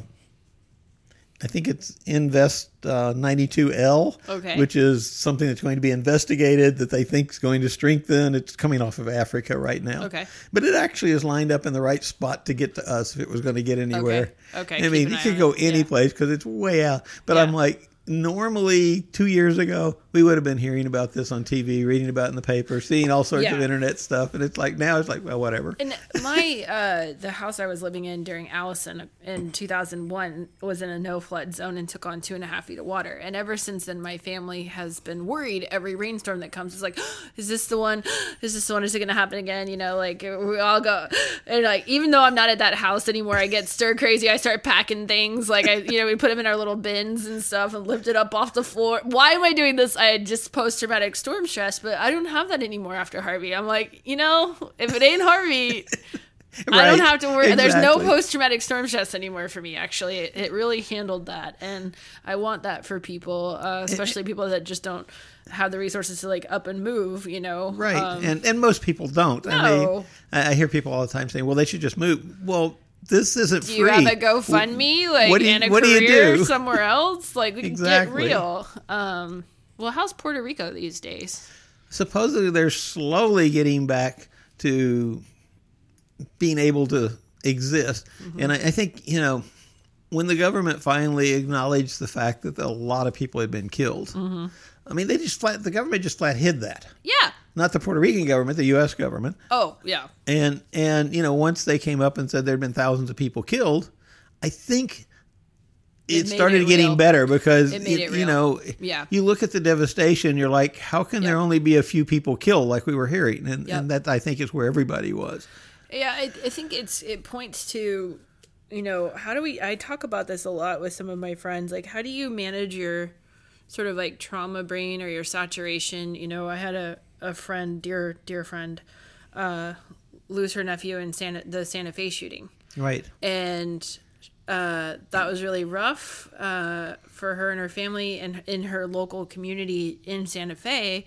I think it's Invest uh, 92L, Okay. which is something that's going to be investigated that they think is going to strengthen. It's coming off of Africa right now. Okay. But it actually is lined up in the right spot to get to us if it was going to get anywhere. Okay, I keep mean, it could go it. any Yeah. place because it's way out. But Yeah. I'm like, normally two years ago, we would have been hearing about this on TV, reading about it in the paper, seeing all sorts of internet stuff. And it's like, now it's like, well, whatever. And my uh, the house I was living in during Allison in 2001 was in a no flood zone and took on two and a half feet of water. And ever since then, my family has been worried. Every rainstorm that comes is like, <gasps> is this the one? <gasps> Is this the one? Is it going to happen again? You know, like we all go <sighs> and like even though I'm not at that house anymore, I get stir crazy. I start packing things like I you know we put them in our little bins and stuff and it up off the floor. Why am I doing this? I had just post traumatic storm stress, but I don't have that anymore after Harvey. I'm like, you know, if it ain't Harvey. <laughs> I don't have to worry. There's no post traumatic storm stress anymore for me, actually. It, it really handled that. And I want that for people, uh, especially people that just don't have the resources to like up and move, you know? Right. Um, and, and most people don't. I mean, No. I hear people all the time saying, well, they should just move. Well, this isn't do free. you have a GoFundMe, like, What do you- and a what do you do? <laughs> somewhere else? Like, Exactly. get real. Um, well, how's Puerto Rico these days? supposedly they're slowly getting back to being able to exist. Mm-hmm. And I, I think, you know, when the government finally acknowledged the fact that a lot of people had been killed, Mm-hmm. I mean, they just flat, the government just flat hid that. Yeah. Not the Puerto Rican government, the U.S. government. Oh, yeah. And, and, you know, once they came up and said there'd been thousands of people killed, I think it, It started it getting real. better because It it you know Yeah. you look at the devastation you're like how can there only be a few people killed like we were hearing and, Yep. and that I think is where everybody was Yeah, I, I think it's it points to, you know, how do we? I talk about this a lot with some of my friends. Like, how do you manage your sort of like trauma brain or your saturation? You know, I had a a friend, dear dear friend, uh, lose her nephew in Santa the Santa Fe shooting, right and uh, that was really rough uh, for her and her family and in her local community in Santa Fe.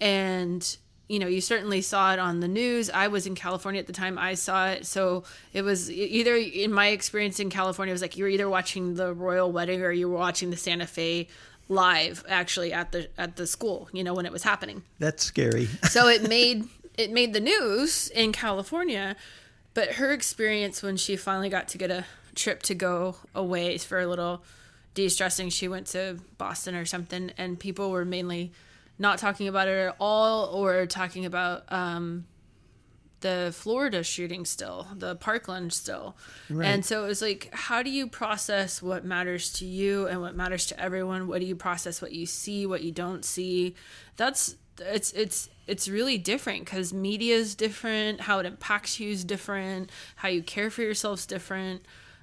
And you know, you certainly saw it on the news. I was in California at the time. I saw it, so it was either in my experience in California, it was like you were either watching the royal wedding or you were watching the Santa Fe live, actually at the at the school. You know, when it was happening that's scary <laughs> so it made it made the news in California, but her experience when she finally got to get a trip to go away for a little de-stressing, she went to Boston or something, and people were mainly not talking about it at all or talking about um, the Florida shooting still, the Parkland still. Right. And so it was like, how do you process what matters to you and what matters to everyone? What do you process what you see, what you don't see? That's it's it's it's really different because media is different, how it impacts you is different, how you care for yourself is different.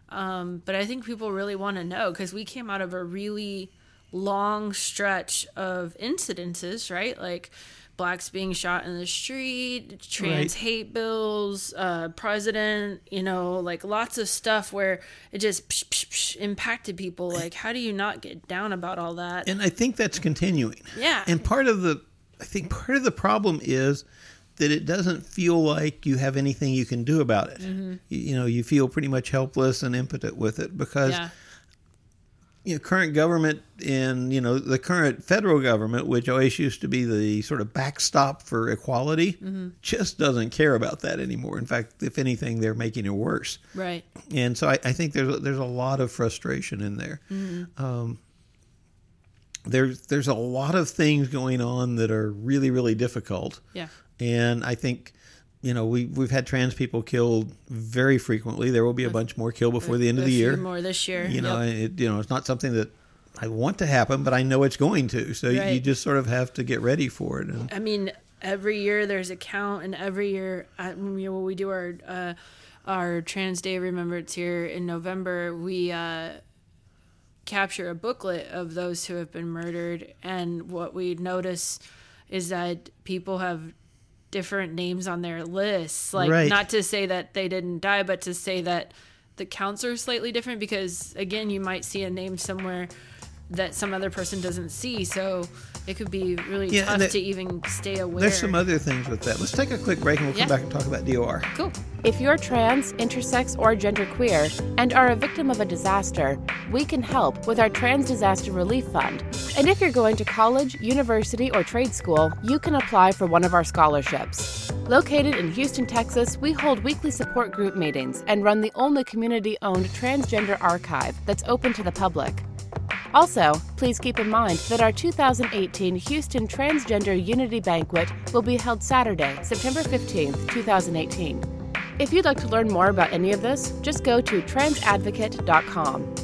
Um, but I think people really want to know because we came out of a really long stretch of incidences, right? Like blacks being shot in the street, trans Right. hate bills, uh, president, you know, like lots of stuff where it just psh, psh, psh, impacted people. Like, how do you not get down about all that? And I think that's continuing. Yeah. And part of the, I think part of the problem is that it doesn't feel like you have anything you can do about it. Mm-hmm. You, you know, you feel pretty much helpless and impotent with it because yeah. You know, current government and you know the current federal government, which always used to be the sort of backstop for equality, Mm-hmm. just doesn't care about that anymore. In fact, if anything, they're making it worse. Right. And so I, I think there's a, there's a lot of frustration in there. Um, there's there's a lot of things going on that are really really difficult. Yeah. And I think, you know, we we've had trans people killed very frequently. There will be a bunch more killed before the end of the year. more this year. You know, Yep. it, you know, it's not something that I want to happen, but I know it's going to. So you just sort of have to get ready for it. And, I mean, every year there's a count, and every year, I, you know, when we do our uh, our Trans Day of Remembrance here in November, we uh, capture a booklet of those who have been murdered, and what we notice is that people have different names on their lists. Like, Right. not to say that they didn't die, but to say that the counts are slightly different because, again, you might see a name somewhere that some other person doesn't see. So it could be really Yeah, tough there- to even stay aware. there's some other things with that. Let's take a quick break and we'll come back and talk about DOR. Cool. If you're trans, intersex, or genderqueer and are a victim of a disaster, we can help with our Trans Disaster Relief Fund. And if you're going to college, university, or trade school, you can apply for one of our scholarships. Located in Houston, Texas, we hold weekly support group meetings and run the only community owned transgender archive that's open to the public. Also, please keep in mind that our 2018 Houston Transgender Unity Banquet will be held Saturday, September 15th, 2018. If you'd like to learn more about any of this, just go to transadvocate.com.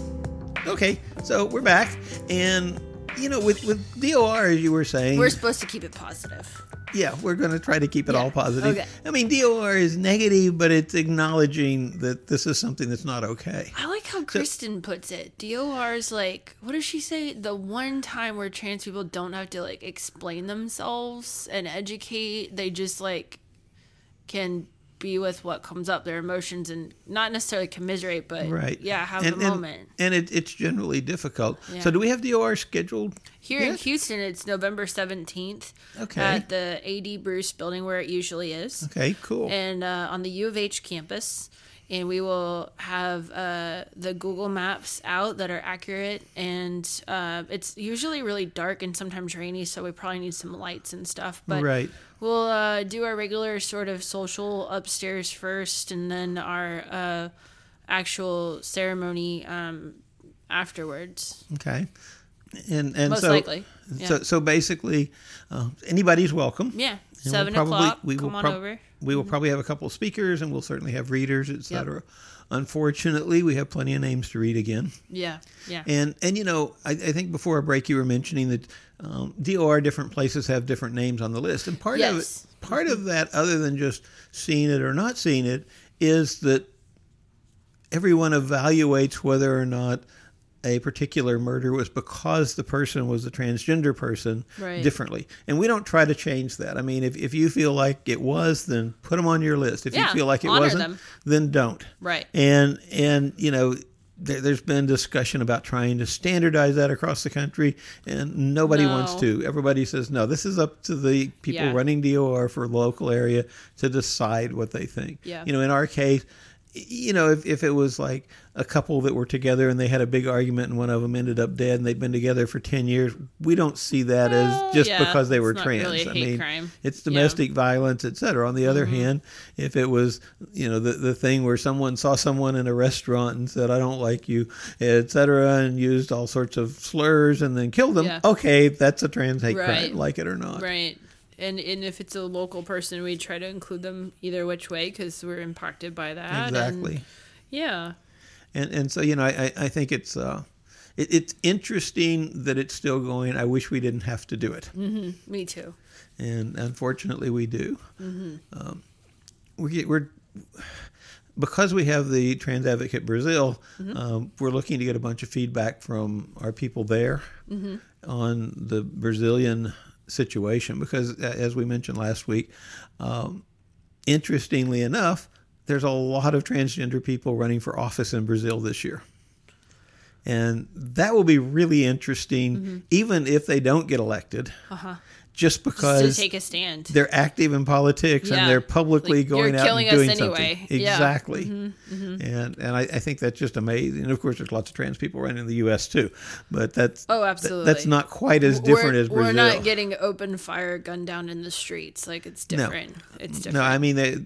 Okay, so we're back. And, you know, with, with DOR, as you were saying, We're supposed to keep it positive. Yeah, we're going to try to keep it Yeah, all positive. okay. I mean, DOR is negative, but it's acknowledging that this is something that's not okay. I like how Kristen puts it. DOR is like, what does she say? The one time where trans people don't have to like explain themselves and educate, they just like can be with what comes up, their emotions, and not necessarily commiserate, but Right. yeah, have and, a and- moment. And, it, it's generally difficult. Yeah. So, do we have the OR scheduled? Here in? Houston, it's November 17th Okay. at the AD Bruce building where it usually is. Okay, cool. and uh, on the U of H campus. And we will have uh, the Google Maps out that are accurate. And uh, it's usually really dark and sometimes rainy, so we probably need some lights and stuff. But Right. We'll uh, do our regular sort of social upstairs first, and then our uh, actual ceremony um, afterwards. Okay. And and Most so, likely, so yeah. so basically, uh, anybody's welcome. Yeah, And we'll seven probably- o'clock. we will Come on prob- over. We will probably have a couple of speakers, and we'll certainly have readers, etc. Unfortunately, we have plenty of names to read again. Yeah, yeah. And and you know, I, I think before our break, you were mentioning that um, DOR different places have different names on the list, and part of it, Yes. part of that, other than just seeing it or not seeing it, is that everyone evaluates whether or not a particular murder was because the person was a transgender person Right. differently. And we don't try to change that. I mean, if, if you feel like it was, then put them on your list. If Yeah, you feel like it wasn't, them. then don't. Right. And and you know, there, there's been discussion about trying to standardize that across the country, and nobody No. wants to. Everybody says no. This is up to the people Yeah. running DOR for local area to decide what they think. Yeah. You know, in our case. You know, if, if it was like a couple that were together and they had a big argument and one of them ended up dead and they'd been together for 10 years, we don't see that Well, as just yeah, because they were trans. really I mean, crime. it's Yeah. Mm-hmm. domestic violence, et cetera. On the other hand, if it was, you know, the, the thing where someone saw someone in a restaurant and said, I don't like you, et cetera, and used all sorts of slurs and then killed them, Yeah. okay, that's a trans hate Right. crime, like it or not. Right. And and if it's a local person, we try to include them either which way because we're impacted by that. and- Exactly. yeah. and and so you know I I, think it's uh it, it's interesting that it's still going. I wish we didn't have to do it, Me too. and unfortunately we do. Mm-hmm. Um, we we're because we have the Trans Advocate Brazil, Mm-hmm. um, we're looking to get a bunch of feedback from our people there Mm-hmm. on the Brazilian situation. Because as we mentioned last week, um, interestingly enough, there's a lot of transgender people running for office in Brazil this year. And that will be really interesting, even if they don't get elected, Uh-huh. Just Just because to take a stand. they're active in politics Yeah. and they're publicly Like, going out killing and us doing anyway. something. Yeah. Exactly. Mm-hmm, And and I, I think that's just amazing. And of course, there's lots of trans people running in the U.S. too, but that's Oh, absolutely. that's not quite as different we're, as Brazil. We're not getting open fire gunned down in the streets. Like it's different. It's different. No, I mean they,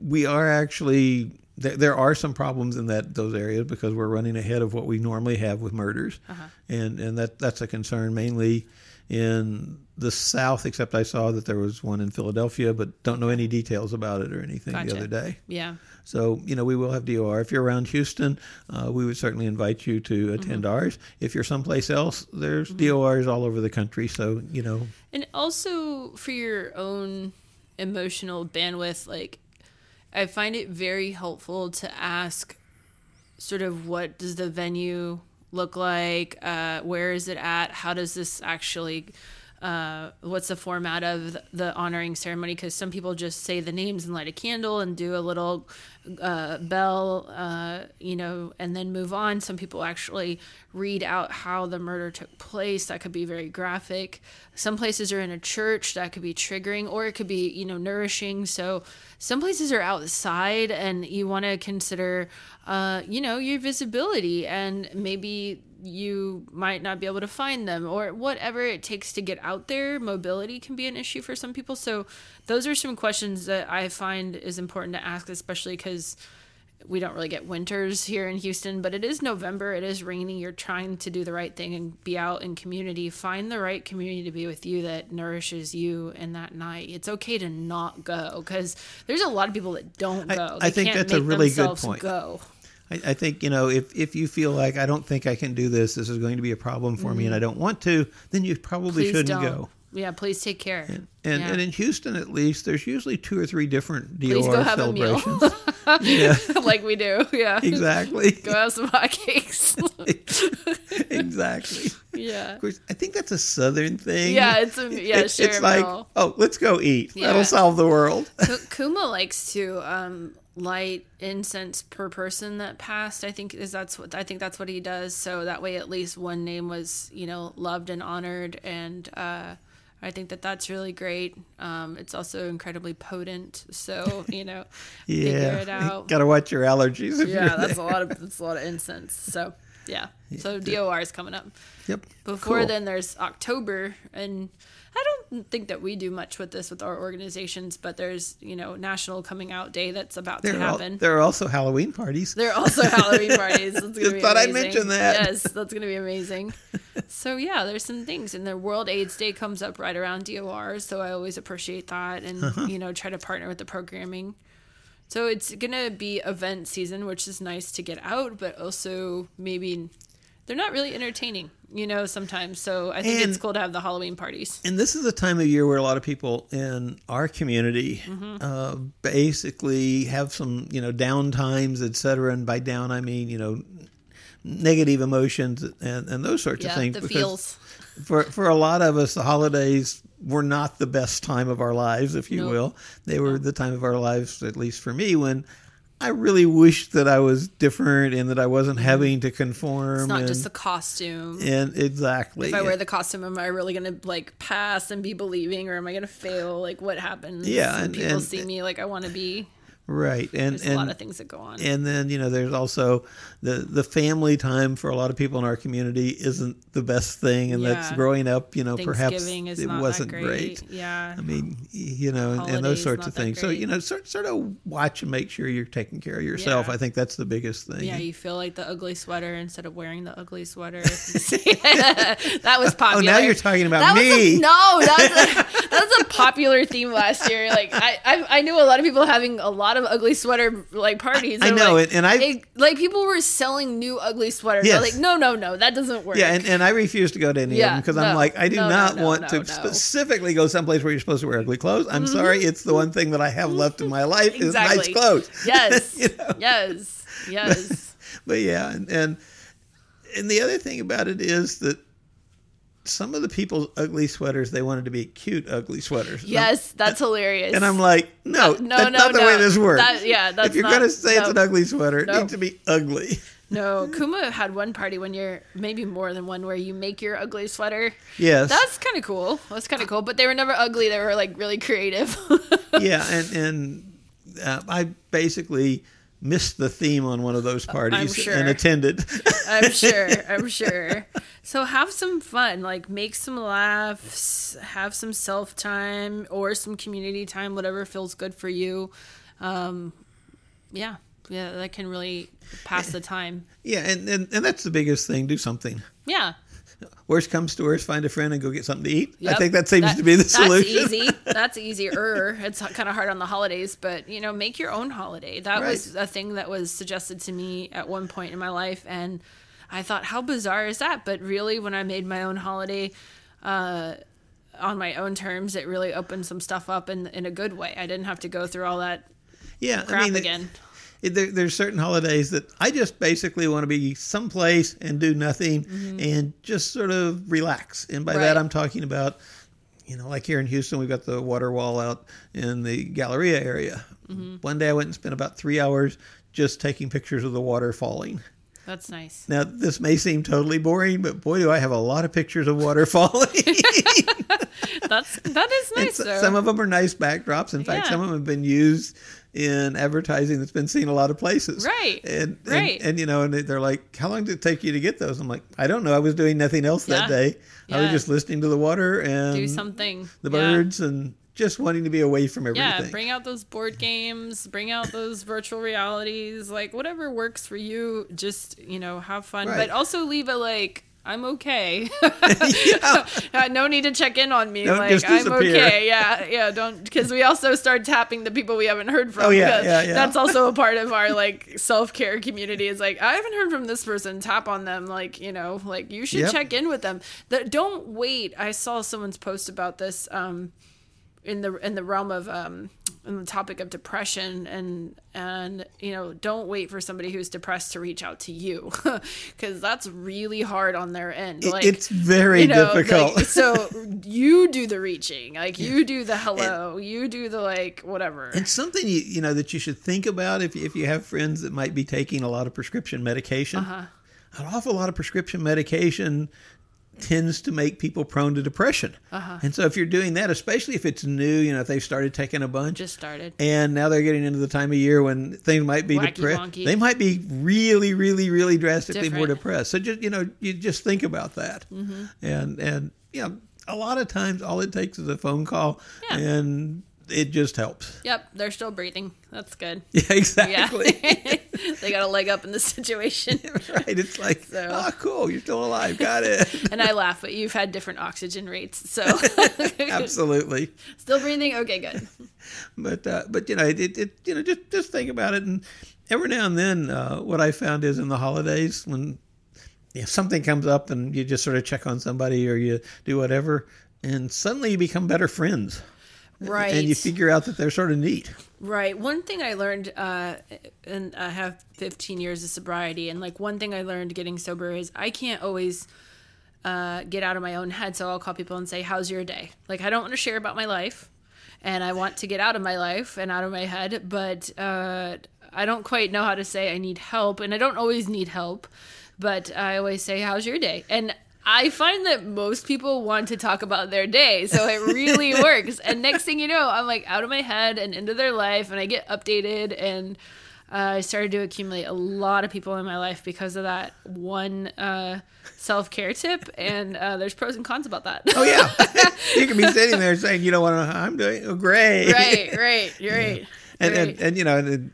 we are actually there, there are some problems in that those areas because we're running ahead of what we normally have with murders, Uh-huh. and and that that's a concern mainly in the South. Except I saw that there was one in Philadelphia, but don't know any details about it or anything the other day. yeah. So, you know, we will have DOR. If you're around Houston, uh, we would certainly invite you to attend Mm-hmm. ours. If you're someplace else, there's DORs all over the country. So, you know, And also for your own emotional bandwidth, like I find it very helpful to ask sort of what does the venue look like? Uh, where is it at? How does this actually uh, what's the format of the- honoring ceremony? Because some people just say the names and light a candle and do a little uh, bell, uh, you know, and then move on. Some people actually read out how the murder took place. That could be very graphic. Some places are in a church that could be triggering, or it could be, you know, nourishing. So some places are outside, and you want to consider, uh, you know, your visibility, and maybe you might not be able to find them or whatever it takes to get out there mobility can be an issue for some people. So those are some questions that i find is important to ask especially because we don't really get winters here in houston but it is november it is rainy you're trying to do the right thing and be out in community. Find the right community to be with you that nourishes you in that night. It's okay to not go because there's a lot of people that don't go. I They think that's a really good point. go I, I think, you know, if, if you feel like I don't think I can do this, this is going to be a problem for me and I don't want to, then you probably Mm-hmm. please shouldn't don't go. yeah please take care And, Yeah. and in Houston, at least, there's usually two or three different DOR Please go have a meal. celebrations. <laughs> yeah, <laughs> like we do. Yeah. exactly. <laughs> Go have some hotcakes. exactly. yeah. Of course, I think that's a southern thing. Yeah, it's a yeah, It- share it's like, meal. oh, let's go eat. Yeah. That'll solve the world. Ku- Kuma likes to um, light incense per person that passed. I think is that's what I think that's what he does. So that way, at least one name was you know loved and honored, and uh, I think that that's really great. Um, it's also incredibly potent. So you know, <laughs> figure yeah. it out. Got to watch your allergies. If yeah, that's a lot of that's a lot of incense. So yeah. So DOR is coming up. Yep. Before Cool. then, there's October, and I don't think that we do much with this with our organizations, but there's you know National Coming Out Day that's about There to are, al- happen. there are also Halloween parties. there are also Halloween parties. That's gonna <laughs> Just be thought I'd mention that. Yes, that's gonna be amazing. so yeah, there's some things, and the World AIDS Day comes up right around DOR, so I always appreciate that, and Uh-huh. you know try to partner with the programming. So it's gonna be event season, which is nice to get out, but also maybe they're not really entertaining, you know, sometimes. So I think it's cool to have the Halloween parties. And this is a time of year where a lot of people in our community Mm-hmm. uh, basically have some, you know, down times, et cetera. And by down, I mean, you know, negative emotions and, and those sorts Yeah, of things. the feels. For, for a lot of us, the holidays were not the best time of our lives, if you Nope. will. They were the time of our lives, at least for me, when I really wish that I was different and that I wasn't having to conform. Mm-hmm. It's not and, just the costume. and exactly. if I wear the costume, am I really gonna like pass and be believing, or am I gonna fail? Like, what happens? Yeah, when and- people and- see me like I want to be. Right and There's and a lot of things that go on. and then you know there's also the the family time for a lot of people in our community isn't the best thing and that's growing up you know perhaps Thanksgiving is it not wasn't that great. Yeah. I mean, you know, and, and those sorts of things. So, you know, sort, sort of watch and make sure you're taking care of yourself. Yeah. I think that's the biggest thing. Yeah, you feel like the ugly sweater instead of wearing the ugly sweater. <laughs> <laughs> that was popular. oh, now you're talking about that me. A, no, that was a, <laughs> that was a popular theme last year. Like I, I, I knew a lot of people having a lot of ugly sweater like parties. I know like, it, and I- it- like people were selling new ugly sweaters. Yes. Like, no, no, no, that doesn't work. Yeah, and, and I refuse to go to any of them because I'm like, I do no, no, not no, want no, to no. specifically go someplace where you're supposed to wear ugly clothes. I'm mm-hmm. sorry, it's the one thing that I have left in my <laughs> life is nice clothes. <laughs> yes, You know? yes, <laughs> yes. But yeah, and, and and the other thing about it is that some of the people's ugly sweaters they wanted to be cute ugly sweaters. And Yes, that's hilarious. And I'm like, no, No, that's no, not the no. way this works. That- yeah, that's if you're not- gonna say it's an ugly sweater, it needs to be ugly. <laughs> No, <laughs> Kuma had one party when you're maybe more than one where you make your ugly sweater. Yes. That's kind of cool. That's kind of cool. But they were never ugly. They were like really creative. <laughs> yeah, and and uh, I basically missed the theme on one of those parties sure. and attended. <laughs> I'm sure. <laughs> I'm sure. So have some fun. Like make some laughs. Have some self time or some community time. Whatever feels good for you. Um, yeah, yeah, that can really pass the time. yeah, and, and and that's the biggest thing. Do something. Yeah. Worst comes to worst, find a friend and go get something to eat. I think that seems That- to be the <laughs> solution. That's easy. <laughs> That's easier. It's kind of hard on the holidays, but you know, make your own holiday. That was a thing that was suggested to me at one point in my life, and I thought, how bizarre is that? But really, when I made my own holiday. Uh, on my own terms, it really opened some stuff up in in a good way. I didn't have to go through all that yeah, crap I mean, again. There, there's certain holidays that I just basically want to be someplace and do nothing and just sort of relax. And by that, Mm-hmm. I'm talking about, you know, like here in Houston, we've got the water wall out in the Galleria area. Mm-hmm. One day I went and spent about three hours just taking pictures of the water falling. That's nice. Now, this may seem totally boring, but boy, do I have a lot of pictures of water <laughs> falling. <laughs> That's that is nice. s- though. some of them are nice backdrops. In fact, Yeah. some of them have been used in advertising that's been seen a lot of places. Right. And, and, Right. and, you know, and they're like, how long did it take you to get those? I'm like, I don't know. I was doing nothing else that Yeah. day. I was just listening to the water and do something. the Yeah. birds and just wanting to be away from everything. Yeah, bring out those board games, bring out those virtual realities, like whatever works for you. Just you know, have fun, Right. but also leave a like I'm okay. <laughs> <laughs> Yeah. Uh, no need to check in on me. Don't like I'm disappear. okay. Yeah, yeah. Don't because we also start tapping the people we haven't heard from. Oh, yeah, yeah, yeah. That's also a part of our <laughs> like self care community. Is like I haven't heard from this person. Tap on them. Like you know, like you should Yep. check in with them. That don't wait. I saw someone's post about this. Um, in the in the realm of um in the topic of depression and and you know don't wait for somebody who's depressed to reach out to you <laughs> because that's really hard on their end like it's very you know, difficult. like, <laughs> so you do the reaching like you do the hello you do the like whatever And something you you know that you should think about if you, if you have friends that might be taking a lot of prescription medication. Uh-huh. An awful lot of prescription medication tends to make people prone to depression. Uh-huh. And so if you're doing that, especially if it's new, you know, if they've started taking a bunch just started and now they're getting into the time of year when things might be depressed, they might be really, really, really drastically more Different. depressed. So just you know, you just think about that, Mm-hmm. and and you know, a lot of times all it takes is a phone call, Yeah. and it just helps. yep they're still breathing that's good Yeah, <laughs> yeah exactly. <laughs> they got a leg up in the situation <laughs> right. It's like, So- oh, cool, you're still alive. Got it. and i laugh but you've had different oxygen rates so Absolutely. still breathing okay good but uh, but you know it, it, it you know just just think about it and every now and then uh, what I found is in the holidays when you know, something comes up and you just sort of check on somebody or you do whatever and suddenly you become better friends right and you figure out that they're sort of neat Right. One thing I learned, uh, and I have 15 years of sobriety, and like one thing I learned getting sober is I can't always uh, get out of my own head. So I'll call people and say, "How's your day?" Like I don't want to share about my life, and I want to get out of my life and out of my head, but uh, I don't quite know how to say I need help, and I don't always need help, but I always say, "How's your day?" and I find that most people want to talk about their day, so it really <laughs> works. And next thing you know, I'm like out of my head and into their life, and I get updated. And uh, I started to accumulate a lot of people in my life because of that one uh, self care tip. And uh, there's pros and cons about that. Oh yeah, <laughs> you can be sitting there saying, you don't know what, I'm doing oh, great. right, right, you're right. and, right. and and you know and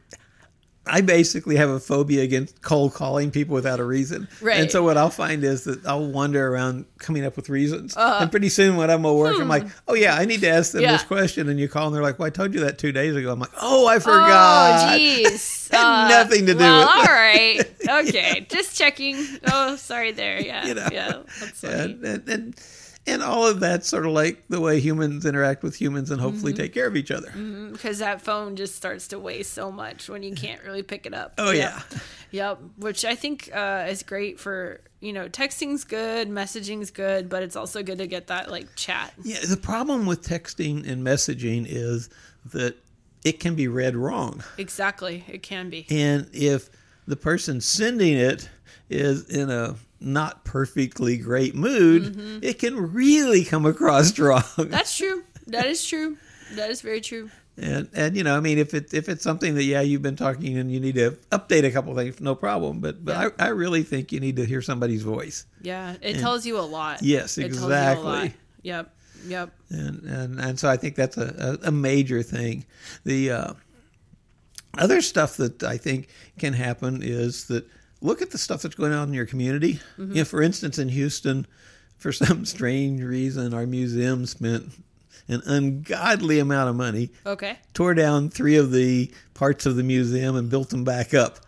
I basically have a phobia against cold calling people without a reason. Right. And so what I'll find is that I'll wander around coming up with reasons. Uh-huh. and pretty soon when I'm at work, I'm like, oh yeah, I need to ask them Hmm. Yeah. this question. And you call and they're like, well, I told you that two days ago. I'm like, oh, I forgot. Oh, jeez. <laughs> Had nothing to do well, with it. all right. <laughs> Okay. Just checking. Oh, sorry there. <laughs> Yeah. You know. Yeah. And, and, and, and all of that sort of like the way humans interact with humans and hopefully Mm-hmm. take care of each other. Because that phone just starts to weigh so much when you can't really pick it up. Oh, Yep. yeah. Yep. Which I think uh, is great for, you know, texting's good, messaging's good, but it's also good to get that like chat. Yeah, the problem with texting and messaging is that it can be read wrong. Exactly. It can be. And if the person sending it is in a not perfectly great mood, Mm-hmm. it can really come across <laughs> wrong. That's true. That is true. That is very true. And and you know, I mean, if it if it's something that yeah you've been talking and you need to update a couple things, no problem. But but Yeah. I, I really think you need to hear somebody's voice. Yeah. It tells you a lot. Yes, It tells you a lot. exactly. Yep. Yep. and and and so I think that's a, a, a major thing. The uh, other stuff that I think can happen is that look at the stuff that's going on in your community. Mm-hmm. You know, for instance, in Houston, for some <laughs> strange reason, our museum spent an ungodly amount of money, Okay. tore down three of the parts of the museum and built them back up.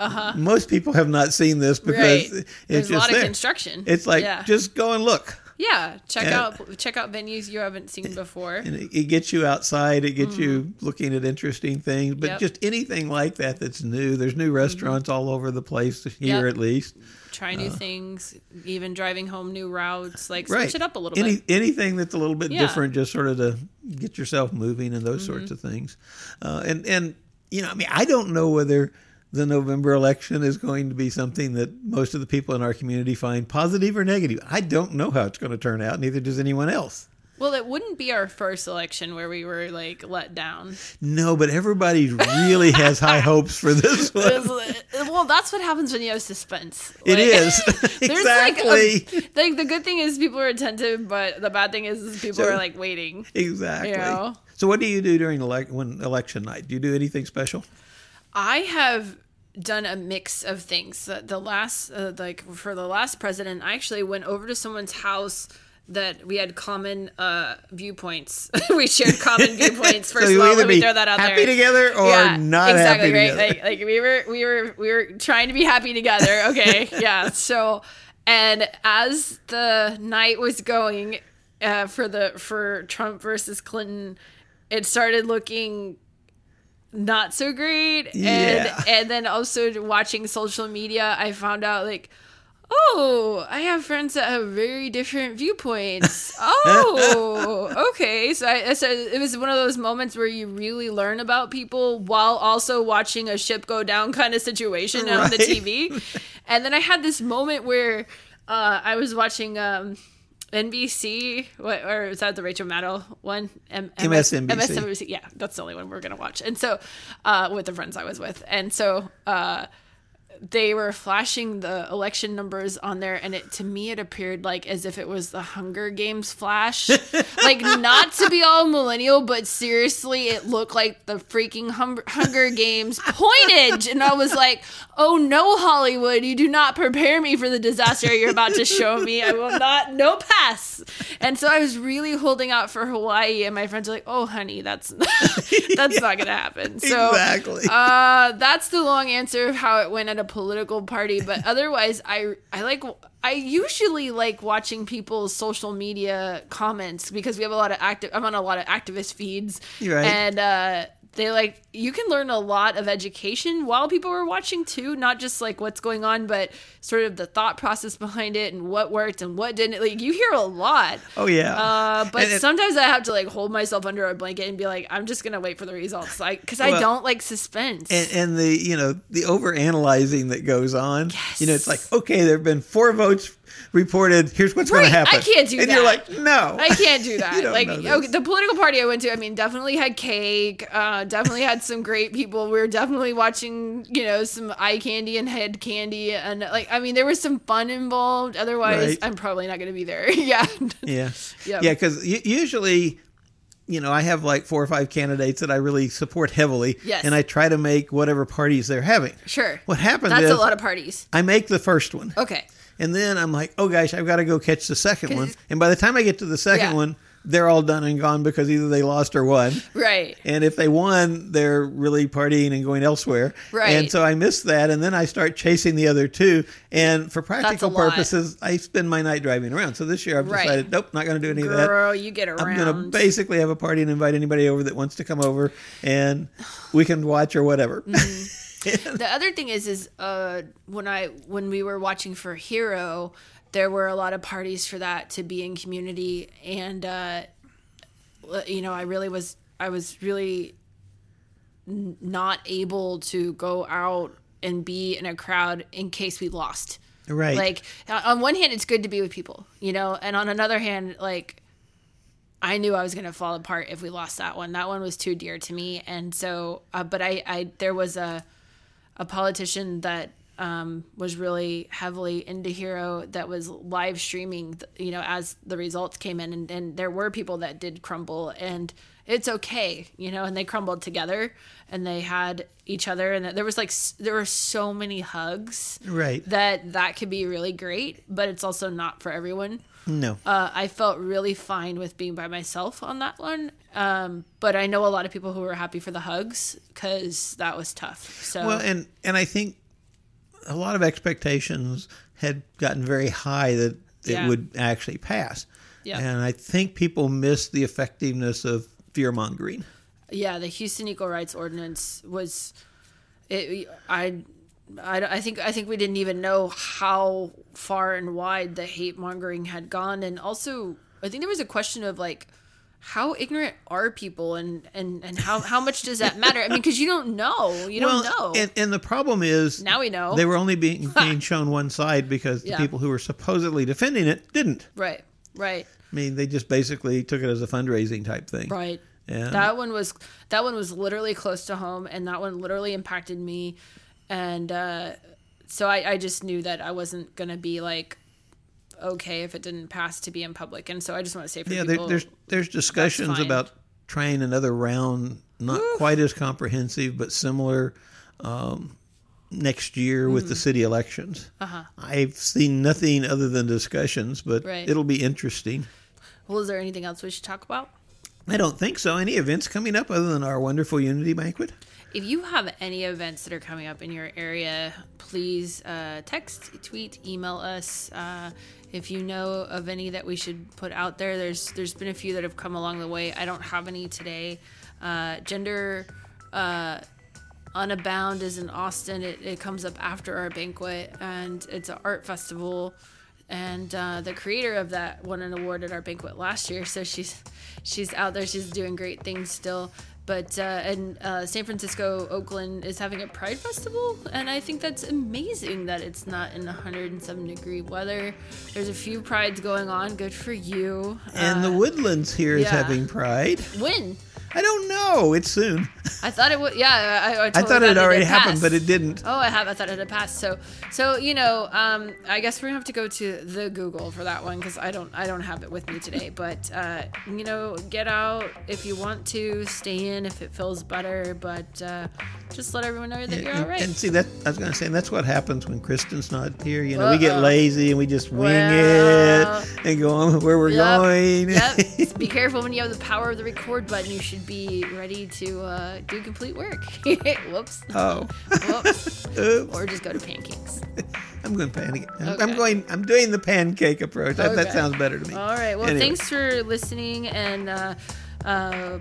Uh-huh. Most people have not seen this because Right. it's There's a just lot there. of construction. It's like yeah. just go and look. Yeah. Check Yeah. out check out venues you haven't seen before. and it, it gets you outside it gets you looking at interesting things but Mm-hmm. Yep. Mm-hmm. just anything like that that's new there's new restaurants all over the place here Yep. at least Try new things. Even driving home new routes. Like switch uh, right it up a little Any, bit. anything that's a little bit Yeah. Mm-hmm. different just sort of to get yourself moving and those sorts of things uh, and and you know i mean i don't know whether the November election is going to be something that most of the people in our community find positive or negative. I don't know how it's going to turn out, neither does anyone else. Well, it wouldn't be our first election where we were like let down. No, but everybody really has high <laughs> hopes for this one. well, that's what happens when you have suspense. It Like- is <laughs> There's exactly, like, a, like the good thing is people are attentive, but the bad thing is, is people So- are like waiting. exactly. You know? So, what do you do during elec- when election night? Do you do anything special? I have done a mix of things. The, the last, uh, like for the last president, I actually went over to someone's house that we had common uh, viewpoints. <laughs> we shared common viewpoints. <laughs> First so of all, let me throw that out happy there. Happy together or not exactly, happy right? together. Like, like we were, we were, we were trying to be happy together. <laughs> Okay, yeah. So, and as the night was going uh, for the for Trump versus Clinton, it started looking not so great. And Yeah. and then also watching social media i found out like oh i have friends that have very different viewpoints. <laughs> Oh okay. So i so it was one of those moments where you really learn about people while also watching a ship go down kind of situation on the tv and then i had this moment where uh, i was watching um NBC, what, or is that the Rachel Maddow one? M- MSNBC. MSNBC. Yeah, that's the only one we're gonna watch. And so, uh, with the friends I was with, and so uh, they were flashing the election numbers on there, and it to me it appeared like as if it was the Hunger Games flash, <laughs> like not to be all millennial, but seriously, it looked like the freaking hum- Hunger Games pointage, and I was like, oh no, Hollywood, you do not prepare me for the disaster you're about to show me. I will not, no pass. And so I was really holding out for Hawaii, and my friends were like, oh honey, that's <laughs> that's not gonna happen. So <laughs> exactly. uh, that's the long answer of how it went at a political party. But <laughs> otherwise, I I like I usually like watching people's social media comments because we have a lot of active. I'm on a lot of activist feeds, right. and uh, they like you can learn a lot of education while people are watching too. Not just like what's going on, but sort of the thought process behind it and what worked and what didn't. Like you hear a lot. oh yeah. Uh, but And it- sometimes I have to like hold myself under a blanket and be like, I'm just gonna wait for the results, like because I don't like suspense. and, and the you know the over analyzing that goes on yes. you know it's like okay there have been four votes reported, "Here's what's going to happen." I can't do that. and that. you're like, "No, I can't do <laughs> that. Like okay, the political party I went to, I mean, definitely had cake. Uh, definitely had some great people. We were definitely watching, you know, some eye candy and head candy, and like, I mean, there was some fun involved. Otherwise, Right. I'm probably not going to be there. <laughs> yeah. Yeah. Yep. Yeah, because usually, you know, I have like four or five candidates that I really support heavily. Yes. And I try to make whatever parties they're having. Sure. What happens That's a lot of parties. I make the first one. Okay. And then I'm like, oh gosh, I've got to go catch the second one. And by the time I get to the second Yeah. one, they're all done and gone because either they lost or won. Right. And if they won, they're really partying and going elsewhere. Right. And so I miss that. And then I start chasing the other two. And for practical lot. purposes, I spend my night driving around. So this year I've Right. decided, nope, not going to do any of that. Girl, you get around. I'm going to basically have a party and invite anybody over that wants to come over and we can watch or whatever. Mm-hmm. <laughs> the other thing is is uh when i when we were watching for HERO there were a lot of parties for that to be in community. And uh you know i really was i was really n- not able to go out and be in a crowd in case we lost. Right. like on one hand it's good to be with people you know? And on another hand like i knew i was going to fall apart if we lost that one. That one was too dear to me. And so uh, but i i there was a a politician that um, was really heavily into HERO that was live streaming you know as the results came in. And, and there were people that did crumble. And it's okay you know and they crumbled together and they had each other and there was like there were so many hugs right. that that could be really great, but it's also not for everyone. no. Uh, I felt really fine with being by myself on that one, um, but I know a lot of people who were happy for the hugs because that was tough. So Well, and and I think a lot of expectations had gotten very high that it Yeah. would actually pass. Yeah. And I think people missed the effectiveness of fear mongering. yeah, the Houston Equal Rights Ordinance was it. I. I, I think I think we didn't even know how far and wide the hate mongering had gone, and also I think there was a question of like, how ignorant are people, and and and how how much does that matter? I mean, because you don't know, you don't know. And, and the problem is Now we know. they were only being <laughs> being shown one side because Yeah. the people who were supposedly defending it didn't. right, right, I mean, they just basically took it as a fundraising type thing. right. And That one was that one was literally close to home, and that one literally impacted me, and uh, so I, I just knew that I wasn't gonna be like okay if it didn't pass to be in public, and so I just want to say for yeah, there, people, there's there's discussions about trying another round, not quite as comprehensive, but similar um, next year with Mm. the city elections. Uh-huh. I've seen nothing other than discussions, but Right. it'll be interesting. Well, is there anything else we should talk about? I don't think so. Any events coming up other than our wonderful Unity banquet? If you have any events that are coming up in your area, please uh, text, tweet, email us. Uh, if you know of any that we should put out there, there's there's been a few that have come along the way. I don't have any today. Uh, gender uh, Unbound is in Austin. It, it comes up after our banquet, and it's an art festival. And uh, the creator of that won an award at our banquet last year, so she's she's out there. She's doing great things still. But uh, and uh, San Francisco, Oakland is having a Pride festival, and I think that's amazing that it's not in 107 degree weather. There's a few prides going on. Good for you. And Uh, the Woodlands here is yeah. having Pride. when I don't know. It's soon. I thought it would. Yeah, I, I, I totally thought it already had happened, but it didn't. Oh, I have. I thought it had passed. So, so you know, um, I guess we're gonna have to go to the Google for that one because I don't, I don't have it with me today. <laughs> But uh, you know, get out if you want to. Stay in if it feels better. But uh, just let everyone know that you're all and, right. and see that I was going to say that's what happens when Kristen's not here. You know, we get lazy and we just wing Well. it and go on where we're Yep, going. yep. <laughs> Be careful when you have the power of the record button. You should be ready to uh, do complete work. <laughs> Whoops. oh, Whoops. Oops. <laughs> Or just go to pancakes. I'm going pancake. I'm, I'm going. I'm doing the pancake approach. That, that sounds better to me. All right. Well, Anyway. thanks for listening, and uh, uh,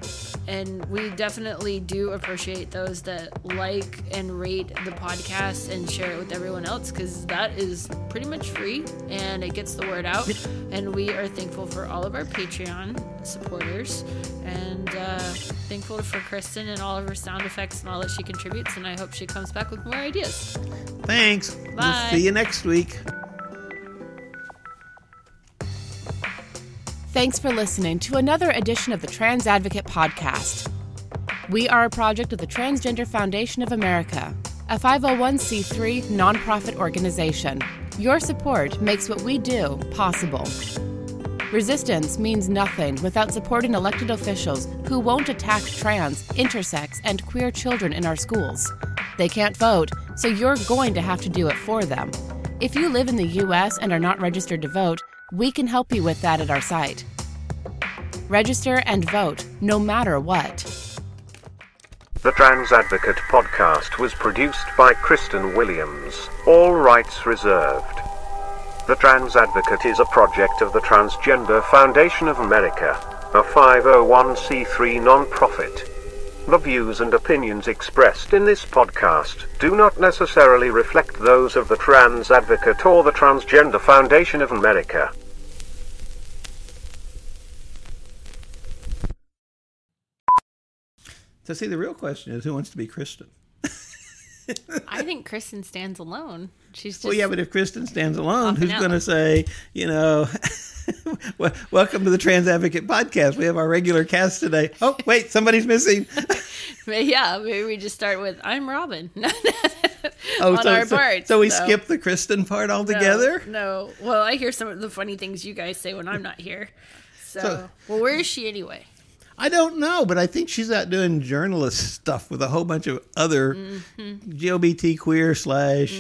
and we definitely do appreciate those that like and rate the podcast and share it with everyone else because that is pretty much free and it gets the word out. And we are thankful for all of our Patreon supporters and uh, thankful for Kristen and all of her sound effects and all that she contributes. And I hope she comes back with more ideas. Thanks. Bye. We'll see you next week. Thanks for listening to another edition of the Trans Advocate Podcast. We are a project of the Transgender Foundation of America, a 501c3 nonprofit organization. Your support makes what we do possible. Resistance means nothing without supporting elected officials who won't attack trans, intersex, and queer children in our schools. They can't vote, so you're going to have to do it for them. If you live in the U.S. and are not registered to vote, we can help you with that at our site. Register and vote, no matter what. The Trans Advocate podcast was produced by Kristen Williams, all rights reserved. The Trans Advocate is a project of the Transgender Foundation of America, a 501c3 non-profit. The views and opinions expressed in this podcast do not necessarily reflect those of the Trans Advocate or the Transgender Foundation of America. So, see, the real question is who wants to be Kristen? <laughs> I think Kristen stands alone. She's just Well, yeah, but if Kristen stands alone, who's going to say, you know, <laughs> well, welcome to the Trans Advocate podcast. We have our regular cast today. Oh, wait, somebody's missing. <laughs> yeah, maybe we just start with I'm Robin Oh, on so, our so, part. so we skip the Kristen part altogether? No, no. Well, I hear some of the funny things you guys say when I'm not here. So, So- well, where is she anyway? I don't know, but I think she's out doing journalist stuff with a whole bunch of other Mm-hmm. GLBT queer slash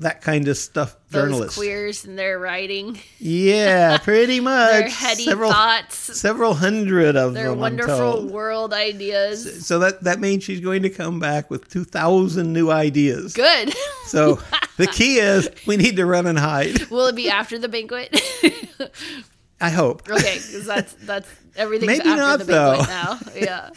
that kind of stuff Those journalists. queers and their writing, Yeah, pretty <laughs> much. their heady several, thoughts, Several hundred of their them. I'm wonderful world ideas. So that that means she's going to come back with two thousand new ideas. Good. So <laughs> the key is we need to run and hide. Will it be after the banquet? <laughs> I hope. okay, because that's that's everything's Maybe not, though. now. <laughs> Yeah.